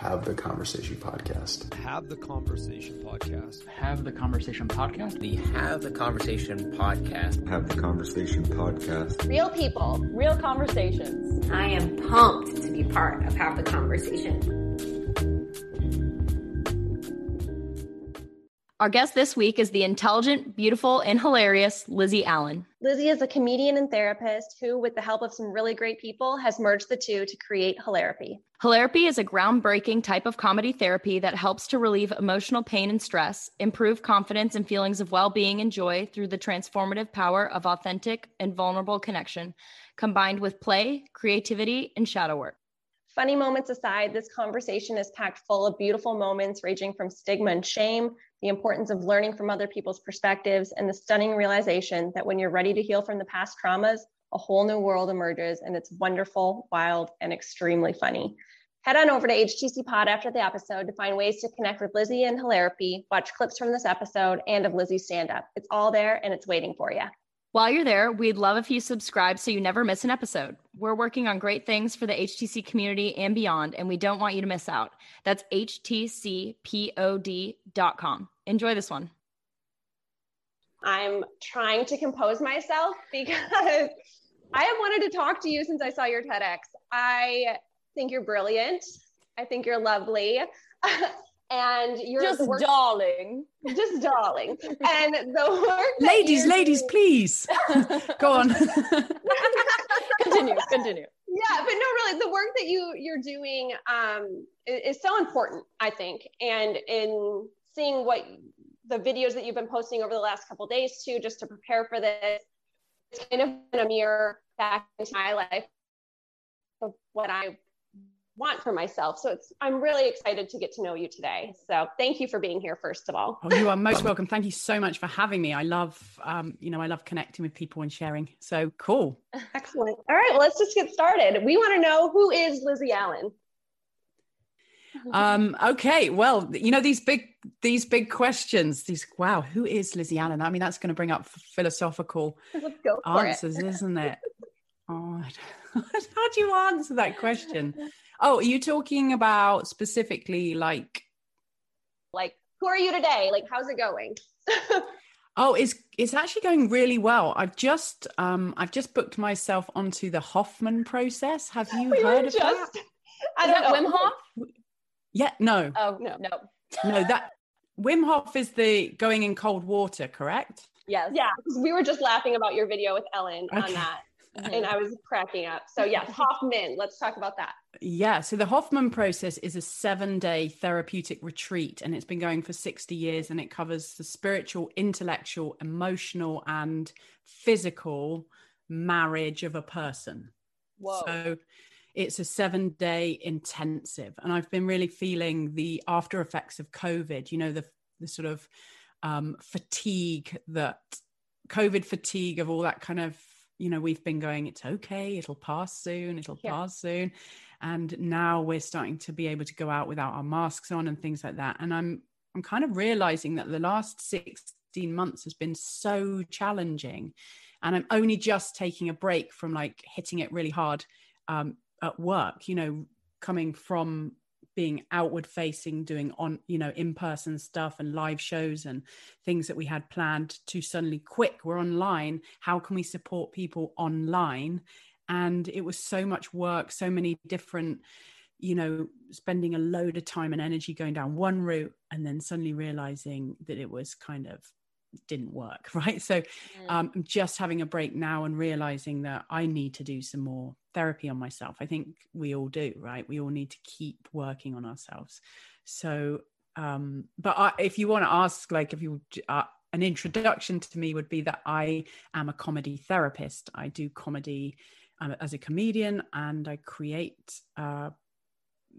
Have the Conversation podcast. Have the Conversation podcast. Have the Conversation podcast. The Have the Conversation podcast. Have the Conversation podcast. Real people, real conversations. I am pumped to be part of Have the Conversation. Our guest this week is the intelligent, beautiful, and hilarious Lizzie Allen. Lizzie is a comedian and therapist who, with the help of some really great people, has merged the two to create Hilarapy. Hilarapy is a groundbreaking type of comedy therapy that helps to relieve emotional pain and stress, improve confidence and feelings of well being and joy through the transformative power of authentic and vulnerable connection, combined with play, creativity, and shadow work. Funny moments aside, this conversation is packed full of beautiful moments ranging from stigma and shame, the importance of learning from other people's perspectives, and the stunning realization that when you're ready to heal from the past traumas, a whole new world emerges and it's wonderful, wild, and extremely funny. Head on over to HTC Pod after the episode to find ways to connect with Lizzie and Hilarapy, watch clips from this episode and of Lizzie's stand up. It's all there and it's waiting for you. While you're there, we'd love if you subscribe so you never miss an episode. We're working on great things for the HTC community and beyond, and we don't want you to miss out. That's htcpod.com. Enjoy this one. I'm trying to compose myself because I have wanted to talk to you since I saw your TEDx. I think you're brilliant. I think you're lovely. and you're just work- darling. Just darling. and the work Ladies, ladies, please. Go on. continue, continue. Yeah, but no, really, the work that you you're doing um, is, is so important, I think, and in seeing what the videos that you've been posting over the last couple days too, just to prepare for this, it's kind of been a mirror back into my life of what I want for myself. So it's I'm really excited to get to know you today. So thank you for being here first of all. Oh, you are most welcome. Thank you so much for having me. I love um, you know, I love connecting with people and sharing. So cool. Excellent. All right, well let's just get started. We want to know who is Lizzie Allen? um okay well you know these big these big questions these wow who is lizzie allen i mean that's going to bring up philosophical answers is isn't it oh how do you answer that question oh are you talking about specifically like like who are you today like how's it going oh it's it's actually going really well i've just um i've just booked myself onto the hoffman process have you we heard of just, that I don't know. Wim Hof? Yeah, no. Oh no, no, no. That Wim Hof is the going in cold water, correct? Yes. Yeah, we were just laughing about your video with Ellen okay. on that, and I was cracking up. So yes, Hoffman. Let's talk about that. Yeah. So the Hoffman process is a seven-day therapeutic retreat, and it's been going for sixty years, and it covers the spiritual, intellectual, emotional, and physical marriage of a person. Whoa. So it's a seven day intensive and i've been really feeling the after effects of covid you know the the sort of um, fatigue that covid fatigue of all that kind of you know we've been going it's okay it'll pass soon it'll yeah. pass soon and now we're starting to be able to go out without our masks on and things like that. And i'm i'm kind of realizing that the last 16 months has been so challenging. And i'm only just taking a break from like hitting it really hard um, at work you know coming from being outward facing doing on you know in person stuff and live shows and things that we had planned to suddenly quick we're online. How can we support people online and it was so much work so many different you know spending a load of time and energy going down one route and then suddenly realizing that it was kind of didn't work right? So um, i'm just having a break now and realizing that i need to do some more therapy on myself. I think we all do right? We all need to keep working on ourselves. So um but I, if you want to ask like if you uh, an introduction to me would be that i am a comedy therapist. I do comedy as a comedian and i create uh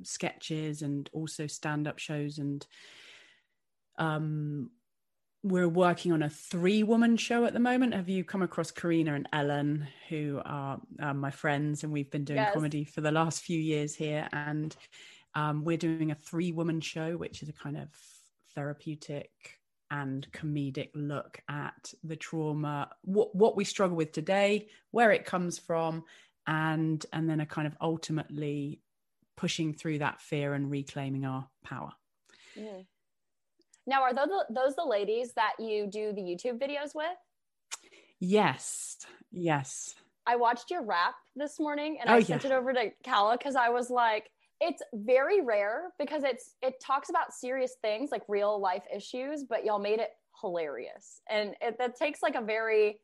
sketches and also stand-up shows and um we're working on a three woman show at the moment. Have you come across Karina and Ellen, who are um, my friends, and we've been doing yes. comedy for the last few years here. And um, we're doing a three woman show, which is a kind of therapeutic and comedic look at the trauma, what, what we struggle with today, where it comes from, and and then a kind of ultimately pushing through that fear and reclaiming our power. Mm. Now, are those those the ladies that you do the YouTube videos with? Yes, yes. I watched your rap this morning and Oh, I sent yeah. it over to Kala because I was like, it's very rare because it's it talks about serious things like real life issues, but y'all made it hilarious. And it that takes like a very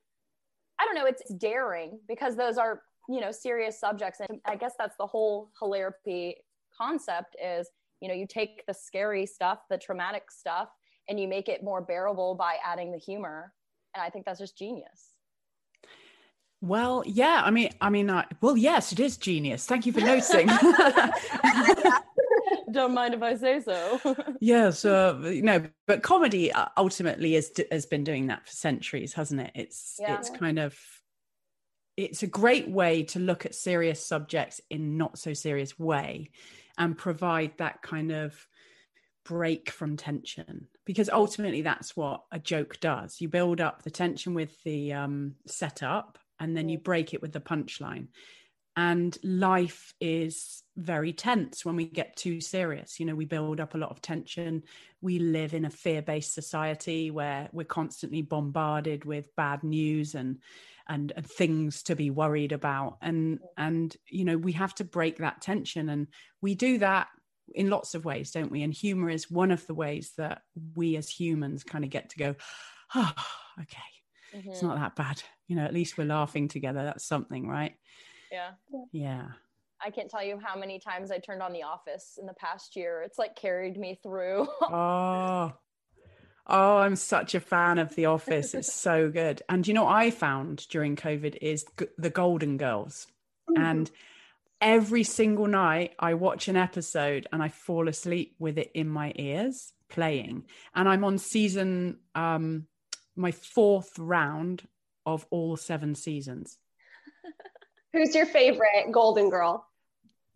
I don't know, it's daring because those are, you know, serious subjects. And I guess that's the whole hilarity concept is, you know, you take the scary stuff, the traumatic stuff, and you make it more bearable by adding the humor. And I think that's just genius. Well, yeah. I mean, I mean, uh, well, yes, it is genius. Thank you for noticing. Don't mind if I say so. yes, uh, know, but comedy uh, ultimately is, has been doing that for centuries, hasn't it? It's Yeah. it's kind of it's a great way to look at serious subjects in not so serious way and provide that kind of break from tension because ultimately that's what a joke does you build up the tension with the um, setup and then you break it with the punchline. And life is very tense when we get too serious. You know we build up a lot of tension. We live in a fear-based society where we're constantly bombarded with bad news and and, and things to be worried about. And and you know we have to break that tension. And we do that in lots of ways don't we? And humor is one of the ways that we as humans kind of get to go oh okay it's Mhm. not that bad you know at least we're laughing together that's something right? Yeah. yeah. I can't tell you how many times I turned on The Office in the past year. It's like carried me through. oh. Oh i'm such a fan of the office. It's so good. And you know what i found during covid is g- the golden girls. And every single night i watch an episode and i fall asleep with it in my ears playing. And i'm on season um my fourth round of all seven seasons Who's your favorite Golden Girl?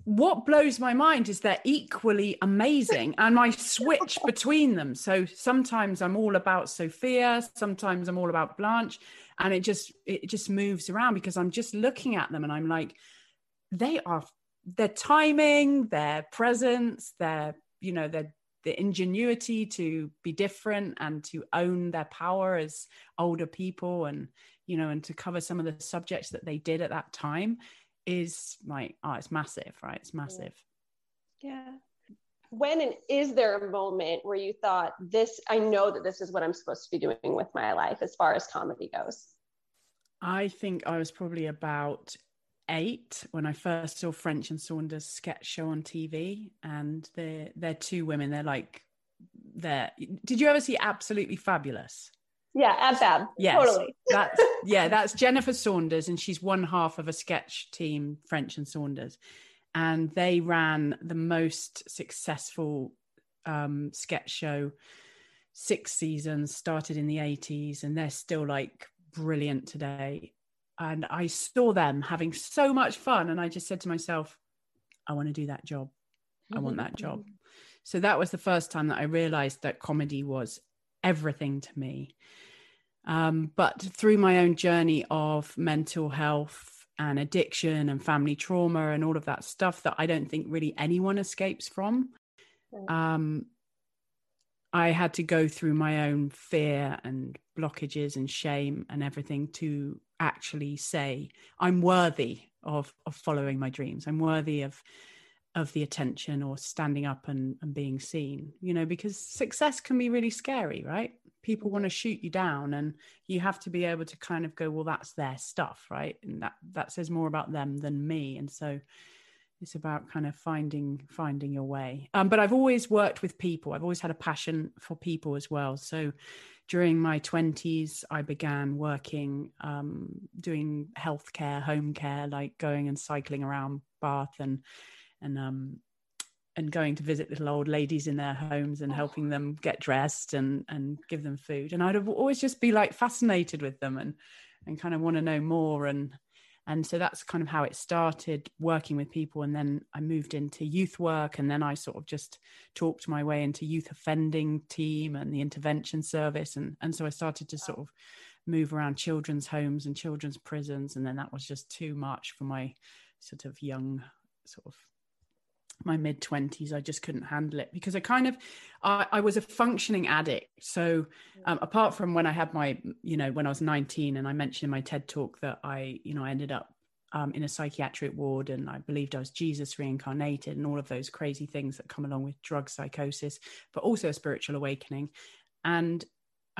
what blows my mind is they're equally amazing and I switch between them. So sometimes I'm all about Sophia, sometimes I'm all about Blanche, and it just it just moves around because I'm just looking at them and I'm like, they are their timing, their presence, their you know their the ingenuity to be different and to own their power as older people and you know and to cover some of the subjects that they did at that time is like oh it's massive right? It's massive. Yeah. When and is there a moment where you thought this I know that this is what I'm supposed to be doing with my life as far as comedy goes? i think i was probably about eight when i first saw french and saunders sketch show on tv and they're they're two women. They're like they're did you ever see absolutely fabulous Yeah, Ab Fab. Yes, Totally. that's yeah, that's Jennifer Saunders, and she's one half of a sketch team, French and Saunders, and they ran the most successful um, sketch show. Six seasons started in the eighties, and they're still like brilliant today. And I saw them having so much fun, and I just said to myself, "I want to do that job. I want that job." So that was the first time that I realized that comedy was everything to me. Um, but through my own journey of mental health and addiction and family trauma and all of that stuff that I don't think really anyone escapes from, um, I had to go through my own fear and blockages and shame and everything to actually say I'm worthy of of following my dreams. I'm worthy of of the attention or standing up and, and being seen, you know, because success can be really scary, right? People want to shoot you down and you have to be able to kind of go, well, that's their stuff, right? And that that says more about them than me. And so it's about kind of finding finding your way. Um, but I've always worked with people. I've always had a passion for people as well. So during my 20s, I began working um, doing healthcare, home care, like going and cycling around Bath and and um and going to visit little old ladies in their homes and helping oh. them get dressed and and give them food. And i'd always just be like fascinated with them and and kind of want to know more. And and so that's kind of how it started working with people. And then i moved into youth work. And then i sort of just talked my way into youth offending team and the intervention service. And and so i started to sort of move around children's homes and children's prisons. And then that was just too much for my sort of young sort of my mid 20s i just couldn't handle it because i kind of i, I was a functioning addict. So um, apart from when i had my you know when i was 19 and i mentioned in my ted talk that i you know i ended up um, in a psychiatric ward and i believed i was jesus reincarnated and all of those crazy things that come along with drug psychosis but also a spiritual awakening. And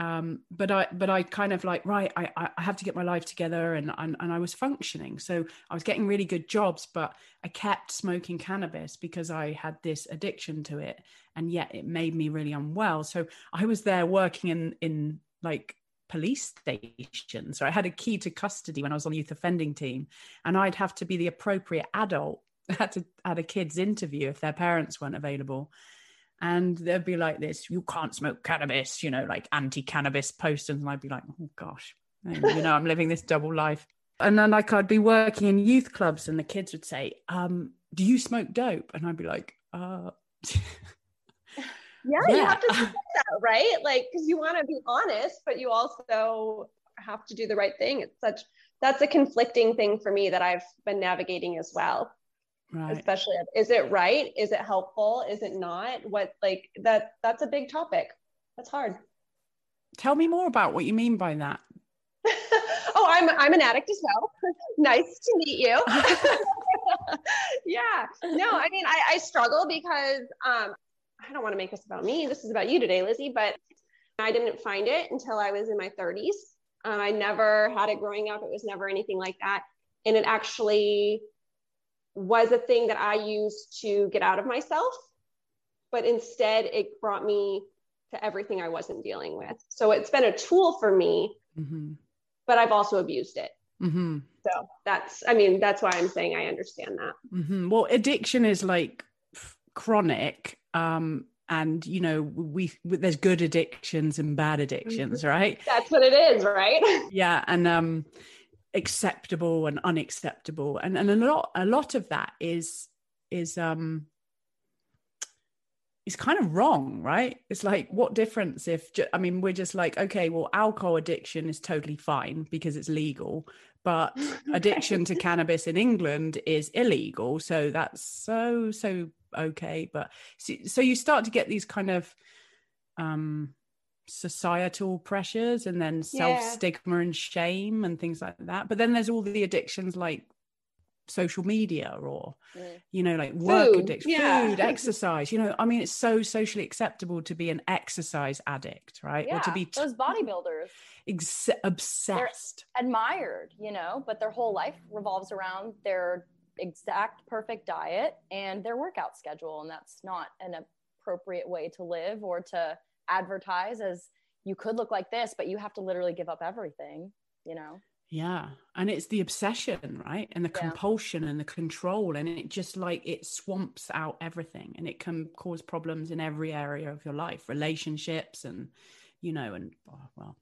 um, but I but I kind of like right I I have to get my life together and, and and I was functioning. So I was getting really good jobs but I kept smoking cannabis because I had this addiction to it. And yet it made me really unwell. So I was there working in in like police stations. So I had a key to custody when I was on the youth offending team. And I'd have to be the appropriate adult. Had to had a kids interview if their parents weren't available and they'd be like this you can't smoke cannabis you know like anti-cannabis posters. And i'd be like oh gosh you know i'm living this double life. And then like i'd be working in youth clubs and the kids would say um do you smoke dope? And i'd be like uh yeah, yeah. you have to say that right? Like because you want to be honest but you also have to do the right thing. It's such that's a conflicting thing for me that i've been navigating as well right. especially is it right? Is it helpful? Is it not? What like that that's a big topic. That's hard. Tell me more about what you mean by that. Oh i'm i'm an addict as well. Nice to meet you. Yeah. No i mean I, I struggle because um i don't want to make this about me. This is about you today lizzie but i didn't find it until i was in my 30s um, i never had it growing up. It was never anything like that. And it actually was a thing that I used to get out of myself, but instead it brought me to everything I wasn't dealing with. So it's been a tool for me, mm-hmm. but I've also abused it. Mm-hmm. So that's, I mean, that's why I'm saying I understand that. Mm-hmm. Well, addiction is like chronic. Um, and you know we, we there's good addictions and bad addictions mm-hmm. right that's what it is right yeah and um acceptable and unacceptable. And and a lot a lot of that is is um is kind of wrong right? It's like what difference if ju- i mean we're just like okay well alcohol addiction is totally fine because it's legal but addiction to cannabis in england is illegal. So that's so so okay. But so, so you start to get these kind of um societal pressures and then self stigma and shame and things like that. But then there's all the addictions like social media or mm. you know like work food. addiction yeah. food exercise you know i mean it's so socially acceptable to be an exercise addict right yeah, or to be t- those bodybuilders ex- obsessed They're admired you know but their whole life revolves around their exact perfect diet and their workout schedule and that's not an appropriate way to live or to advertise as you could look like this, but you have to literally give up everything, you know? Yeah. And it's the obsession, right? And the yeah. compulsion and the control. And it just like it swamps out everything and it can cause problems in every area of your life, relationships and, you know, and oh, well.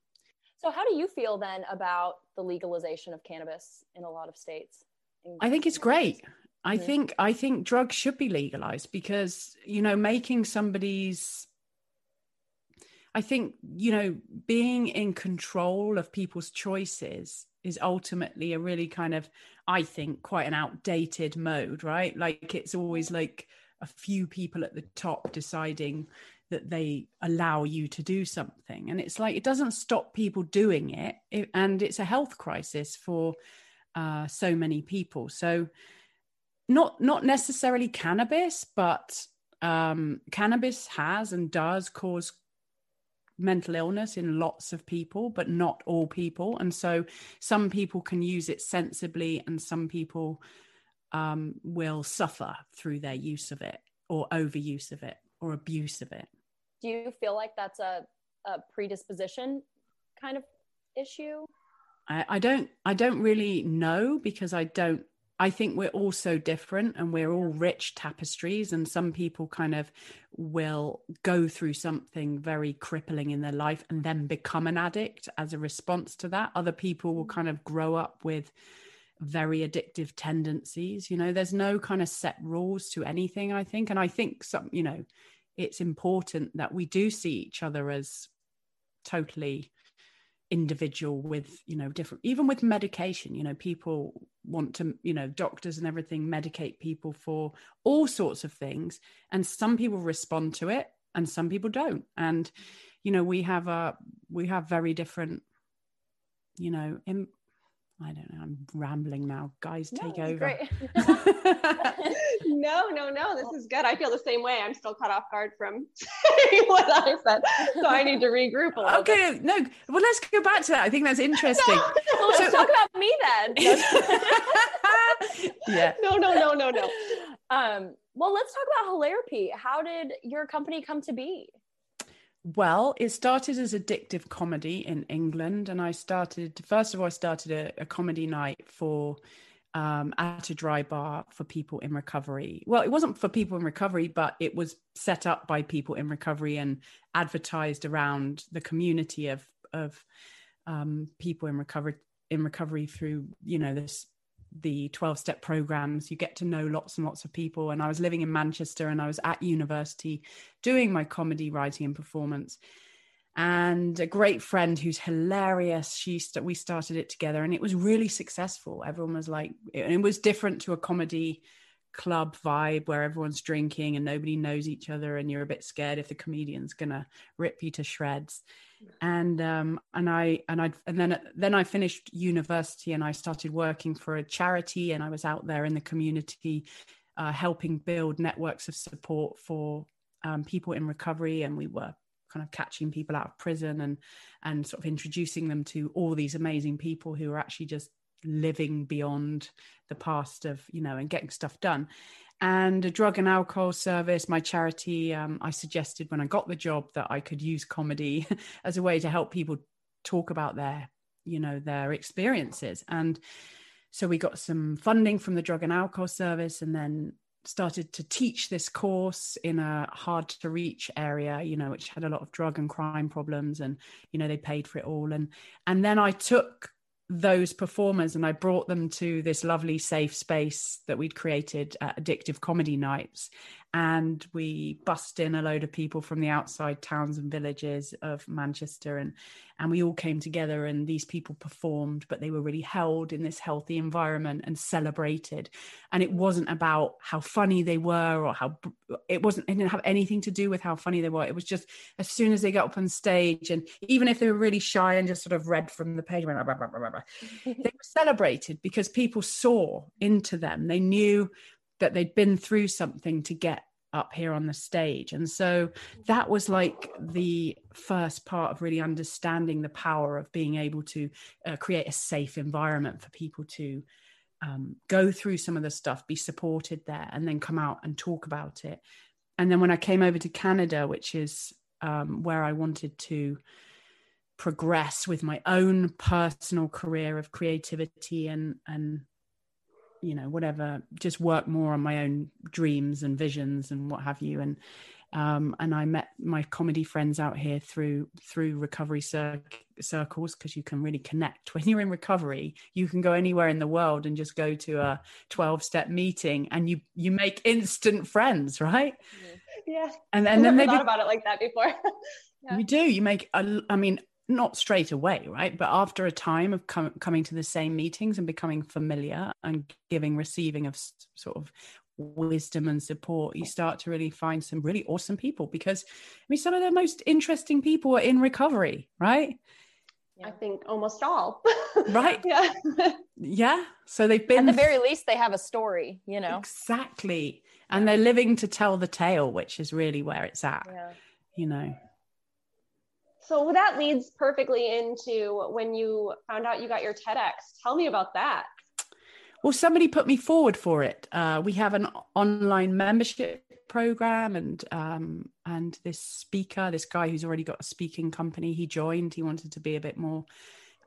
So, how do you feel then about the legalization of cannabis in a lot of states? I think it's great. I mm-hmm. think I think drugs should be legalized because you know making somebody's I think, you know, being in control of people's choices is ultimately a really kind of, I think, quite an outdated mode, right? Like it's always like a few people at the top deciding that they allow you to do something. And it's like, it doesn't stop people doing it. it and it's a health crisis for uh, so many people. So, not not necessarily cannabis, but um, cannabis has and does cause mental illness in lots of people, but not all people. And so some people can use it sensibly, and some people um, will suffer through their use of it or overuse of it or abuse of it. Do you feel like that's a, a predisposition kind of issue? I, I don't. I don't really know because I don't I think we're all so different and we're all rich tapestries. And some people kind of will go through something very crippling in their life and then become an addict as a response to that. Other people will kind of grow up with very addictive tendencies. You know, there's no kind of set rules to anything, I think. And I think some, you know, it's important that we do see each other as totally individual with you know different even with medication you know people want to you know doctors and everything medicate people for all sorts of things and some people respond to it and some people don't. And you know we have a we have very different you know in, I don't know. I'm rambling now. Guys, No, take over. no, no, no. This is good. I feel the same way. I'm still caught off guard from what I said, so I need to regroup a little. bit. okay, no. Well, let's go back to that. I think that's interesting. No, Let's talk about me then. yeah. no, no, no, no, no. um, well, let's talk about Hilarapy. How did your company come to be? Well, it started as addictive comedy in England, and I started first of all. I started a, a comedy night for um, at a dry bar for people in recovery. Well, it wasn't for people in recovery, but it was set up by people in recovery and advertised around the community of of um, people in recovery in recovery through you know this the 12 step programs you get to know lots and lots of people. And i was living in manchester and i was at university doing my comedy writing and performance. And a great friend who's hilarious she st- we started it together and it was really successful. Everyone was like it, it was different to a comedy club vibe where everyone's drinking and nobody knows each other and you're a bit scared if the comedian's gonna rip you to shreds and um and i and i and then then i finished university and i started working for a charity and i was out there in the community uh, helping build networks of support for um, people in recovery. And we were kind of catching people out of prison and and sort of introducing them to all these amazing people who are actually just living beyond the past of you know and getting stuff done and a drug and alcohol service my charity um, i suggested when i got the job that i could use comedy as a way to help people talk about their you know their experiences. And so we got some funding from the drug and alcohol service and then started to teach this course in a hard to reach area you know which had a lot of drug and crime problems and you know they paid for it all. And and then i took those performers and I brought them to this lovely safe space that we'd created at Addictive Comedy Nights. And we bussed in a load of people from the outside towns and villages of Manchester and and we all came together and these people performed, but they were really held in this healthy environment and celebrated. And it wasn't about how funny they were or how it wasn't it didn't have anything to do with how funny they were. It was just as soon as they got up on stage and even if they were really shy and just sort of read from the page, blah, blah, blah, they were celebrated because people saw into them. They knew that they'd been through something to get up here on the stage. And so that was like the first part of really understanding the power of being able to uh, create a safe environment for people to um, go through some of the stuff, be supported there, and then come out and talk about it. And then when I came over to Canada, which is um, where I wanted to progress with my own personal career of creativity and and you know whatever just work more on my own dreams and visions and what have you and um, and I met my comedy friends out here through through recovery cir- circles because you can really connect when you're in recovery. You can go anywhere in the world and just go to a twelve step meeting, and you you make instant friends, right? Yeah. And and then never they thought about it like that before. Yeah. you do. You make, a, I mean, not straight away, right? But after a time of com- coming to the same meetings and becoming familiar and giving, receiving of s- sort of wisdom and support, you start to really find some really awesome people because, I mean, some of the most interesting people are in recovery, right? I think almost all. Right. yeah. Yeah. So they've been At the very least, they have a story, you know? exactly. And they're living to tell the tale, which is really where it's at, Yeah. you know. So that leads perfectly into when you found out you got your TEDx. Tell me about that. Well, somebody put me forward for it. Uh, we have an online membership program, and um, and this speaker, this guy who's already got a speaking company, he joined. He wanted to be a bit more,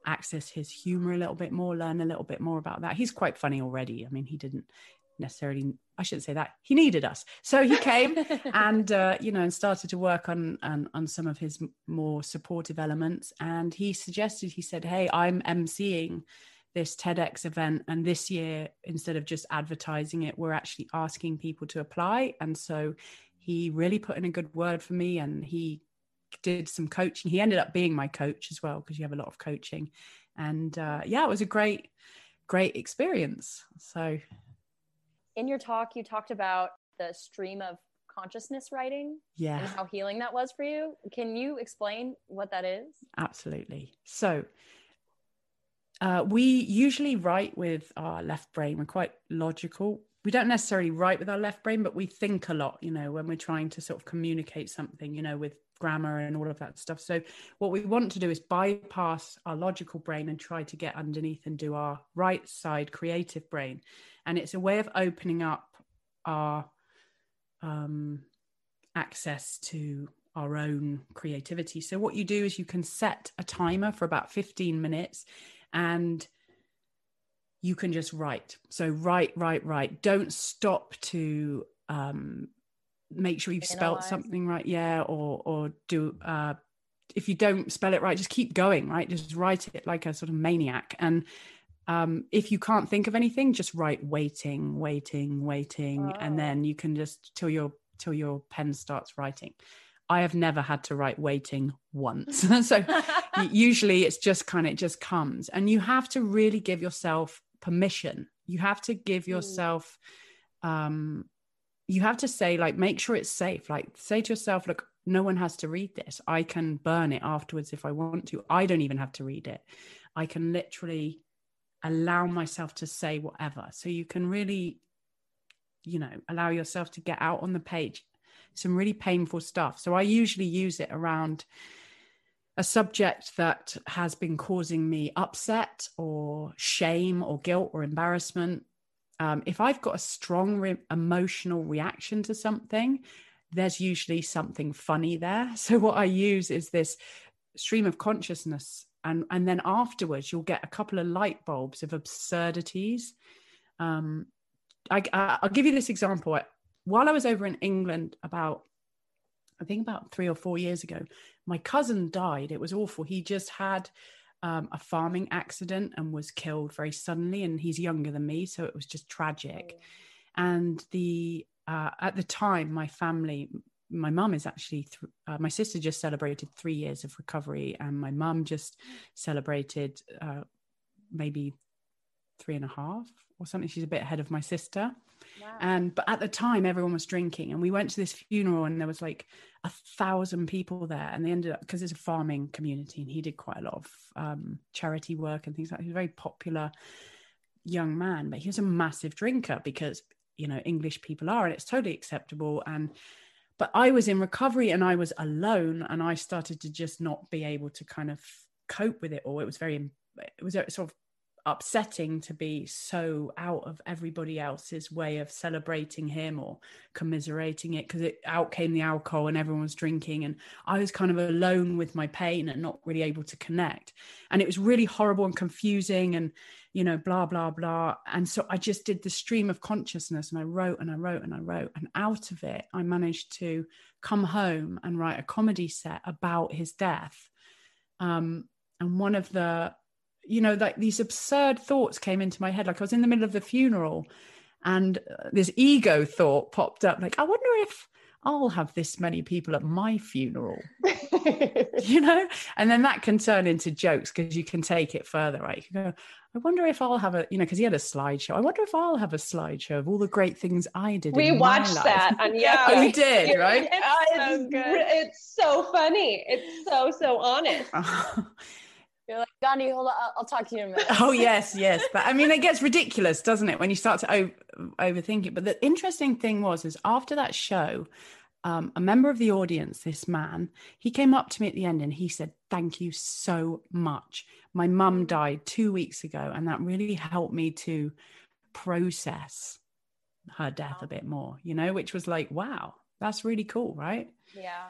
access his humor a little bit more, learn a little bit more about that. He's quite funny already. I mean, he didn't necessarily. I shouldn't say that. He needed us, so he came and uh, you know and started to work on, on on some of his more supportive elements. And he suggested, he said, "Hey, I'm emceeing." this TEDx event. And this year, instead of just advertising it, we're actually asking people to apply. And so he really put in a good word for me and he did some coaching. He ended up being my coach as well because you have a lot of coaching, and uh, yeah, it was a great, great experience. So, in your talk, you talked about the stream of consciousness writing yeah, and how healing that was for you. Can you explain what that is? absolutely. So, uh, we usually write with our left brain. We're quite logical. We don't necessarily write with our left brain, but we think a lot, you know, when we're trying to sort of communicate something, you know, with grammar and all of that stuff. So, what we want to do is bypass our logical brain and try to get underneath and do our right side creative brain. And it's a way of opening up our um, access to our own creativity. So, what you do is you can set a timer for about 15 minutes and you can just write. So, write, write, write. Don't stop to um, make sure you've spelt something right. Yeah. Or, or do, uh, if you don't spell it right, just keep going, right? Just write it like a sort of maniac. And um, if you can't think of anything, just write waiting, waiting, waiting, and Oh. then you can just till your till your pen starts writing. I have never had to write waiting once, so usually it's just kind of it just comes, and you have to really give yourself permission. You have to give yourself, um, you have to say like make sure it's safe. Like say to yourself, look, no one has to read this. I can burn it afterwards if I want to. I don't even have to read it. I can literally allow myself to say whatever. So you can really, you know, allow yourself to get out on the page some really painful stuff. So I usually use it around a subject that has been causing me upset or shame or guilt or embarrassment. Um, if I've got a strong re- emotional reaction to something, there's usually something funny there. So what I use is this stream of consciousness and and then afterwards you'll get a couple of light bulbs of absurdities. Um I, I i'll give you this example. While i was over in england about i think about three or four years ago my cousin died. It was awful. He just had um, a farming accident and was killed very suddenly and he's younger than me so it was just tragic. And the uh, at the time my family my mum is actually th- uh, my sister just celebrated three years of recovery and my mum just celebrated uh, maybe three and a half or something she's a bit ahead of my sister and but at the time everyone was drinking and we went to this funeral and there was like a thousand people there and they ended up because it's a farming community and he did quite a lot of um, charity work and things like that. He was a very popular young man, but he was a massive drinker because you know English people are, and it's totally acceptable. And but I was in recovery and I was alone, and I started to just not be able to kind of cope with it all. It was very, it was sort of upsetting to be so out of everybody else's way of celebrating him or commiserating it because it out came the alcohol and everyone was drinking and I was kind of alone with my pain and not really able to connect. And it was really horrible and confusing and you know blah blah blah. And so I just did the stream of consciousness and I wrote and I wrote and I wrote. And out of it I managed to come home and write a comedy set about his death. Um and one of the you know like these absurd thoughts came into my head. Like i was in the middle of the funeral and uh, this ego thought popped up like i wonder if i'll have this many people at my funeral. You know? And then that can turn into jokes because you can take it further right? You can go i wonder if i'll have a you know because he had a slideshow. I wonder if i'll have a slideshow of all the great things i did we in my watched life." that on oh yeah. you did right? it's, so it's, good. it's so funny. It's so so honest You're like, Gandhi, hold on. I'll, I'll talk to you in a minute. oh yes yes but i mean it gets ridiculous doesn't it when you start to o- overthink it but the interesting thing was is after that show um, a member of the audience this man he came up to me at the end and he said thank you so much my mum died two weeks ago and that really helped me to process her death a bit more you know which was like wow that's really cool right Yeah.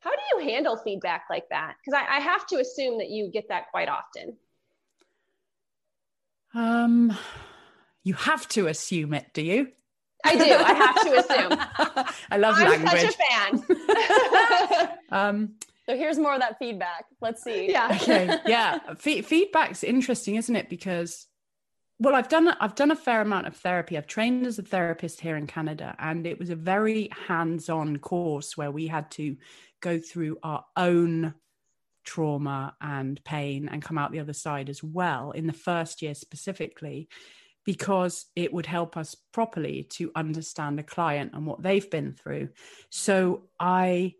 How do you handle feedback like that? Because I, I have to assume that you get that quite often. Um you have to assume it do you? I do. I have to assume. I love i'm language such a fan. Um So here's more of that feedback. Let's see. yeah. Okay yeah. Fe- feedback's interesting isn't it? Because well i've done i've done a fair amount of therapy. I've trained as a therapist here in canada and it was a very hands-on course where we had to go through our own trauma and pain and come out the other side as well in the first year specifically because it would help us properly to understand a client and what they've been through so i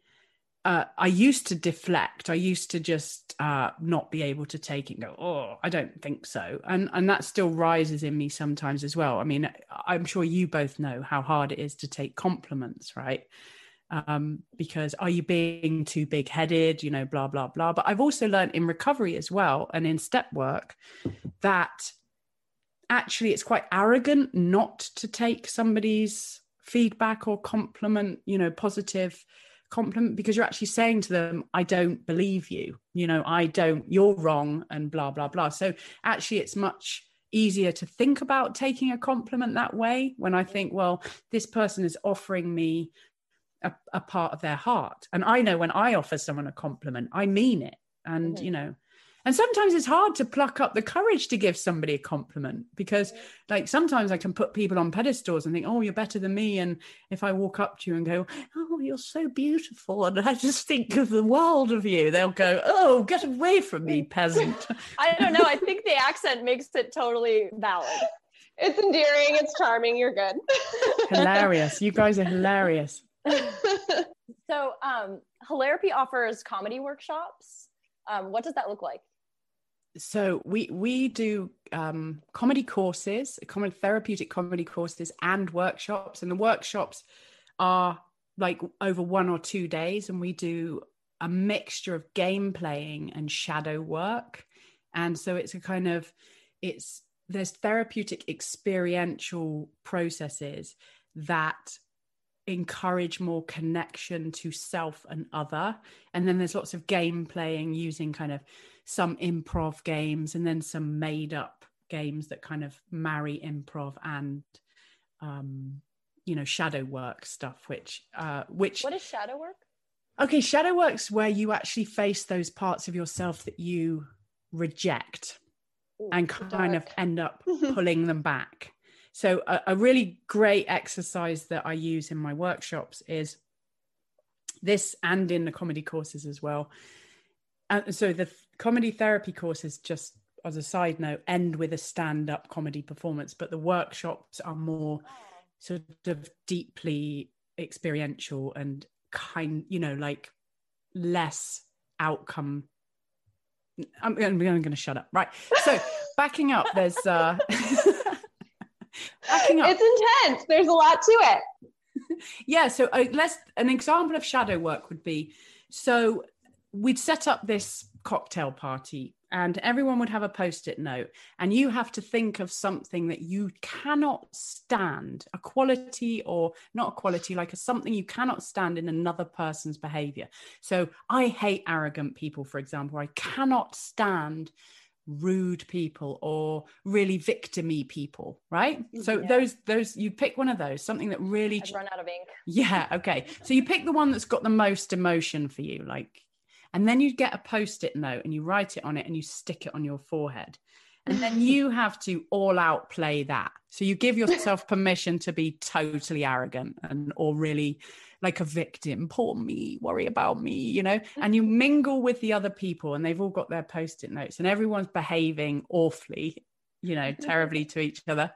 uh, I used to deflect. I used to just uh, not be able to take it and go, oh, I don't think so. And and that still rises in me sometimes as well. I mean, I'm sure you both know how hard it is to take compliments, right? Um, because are you being too big headed, you know, blah, blah, blah. But I've also learned in recovery as well and in step work that actually it's quite arrogant not to take somebody's feedback or compliment, you know, positive compliment because you're actually saying to them i don't believe you. You know i don't you're wrong and blah blah blah. So actually it's much easier to think about taking a compliment that way when i think well this person is offering me a, a part of their heart. And i know when i offer someone a compliment i mean it. And mm-hmm. you know and sometimes it's hard to pluck up the courage to give somebody a compliment because like sometimes i can put people on pedestals and think oh you're better than me. And if i walk up to you and go oh you're so beautiful and i just think of the world of you they'll go oh get away from me peasant. I don't know. I think the accent makes it totally valid. It's endearing. It's charming. You're good. Hilarious. You guys are hilarious so um hilarapy offers comedy workshops um, what does that look like so we we do um, comedy courses, comedy therapeutic comedy courses, and workshops. And the workshops are like over one or two days, and we do a mixture of game playing and shadow work. And so it's a kind of it's there's therapeutic experiential processes that encourage more connection to self and other. And then there's lots of game playing using kind of some improv games and then some made up games that kind of marry improv and um you know shadow work stuff which uh which what is shadow work? Okay shadow work's where you actually face those parts of yourself that you reject Ooh, and kind dark. of end up pulling them back so a, a really great exercise that i use in my workshops is this and in the comedy courses as well. And so the comedy therapy courses just as a side note end with a stand-up comedy performance but the workshops are more sort of deeply experiential and kind you know like less outcome. I'm, I'm going to shut up. Right. So backing up there's uh up it's intense. There's a lot to it. Yeah so uh, let's an example of shadow work would be so we'd set up this cocktail party and everyone would have a post-it note and you have to think of something that you cannot stand a quality or not a quality like a something you cannot stand in another person's behavior. So i hate arrogant people for example. I cannot stand rude people or really victimy people right mm, so yeah. those those you pick one of those something that really I'd run out of ink yeah okay so you pick the one that's got the most emotion for you like and then you get a post it note and you write it on it and you stick it on your forehead. And then you have to all out play that. So you give yourself permission to be totally arrogant and or really like a victim, poor me, worry about me, you know, mm. and you mingle with the other people and they've all got their post it notes and everyone's behaving awfully, you know, mm-hmm. terribly to each other.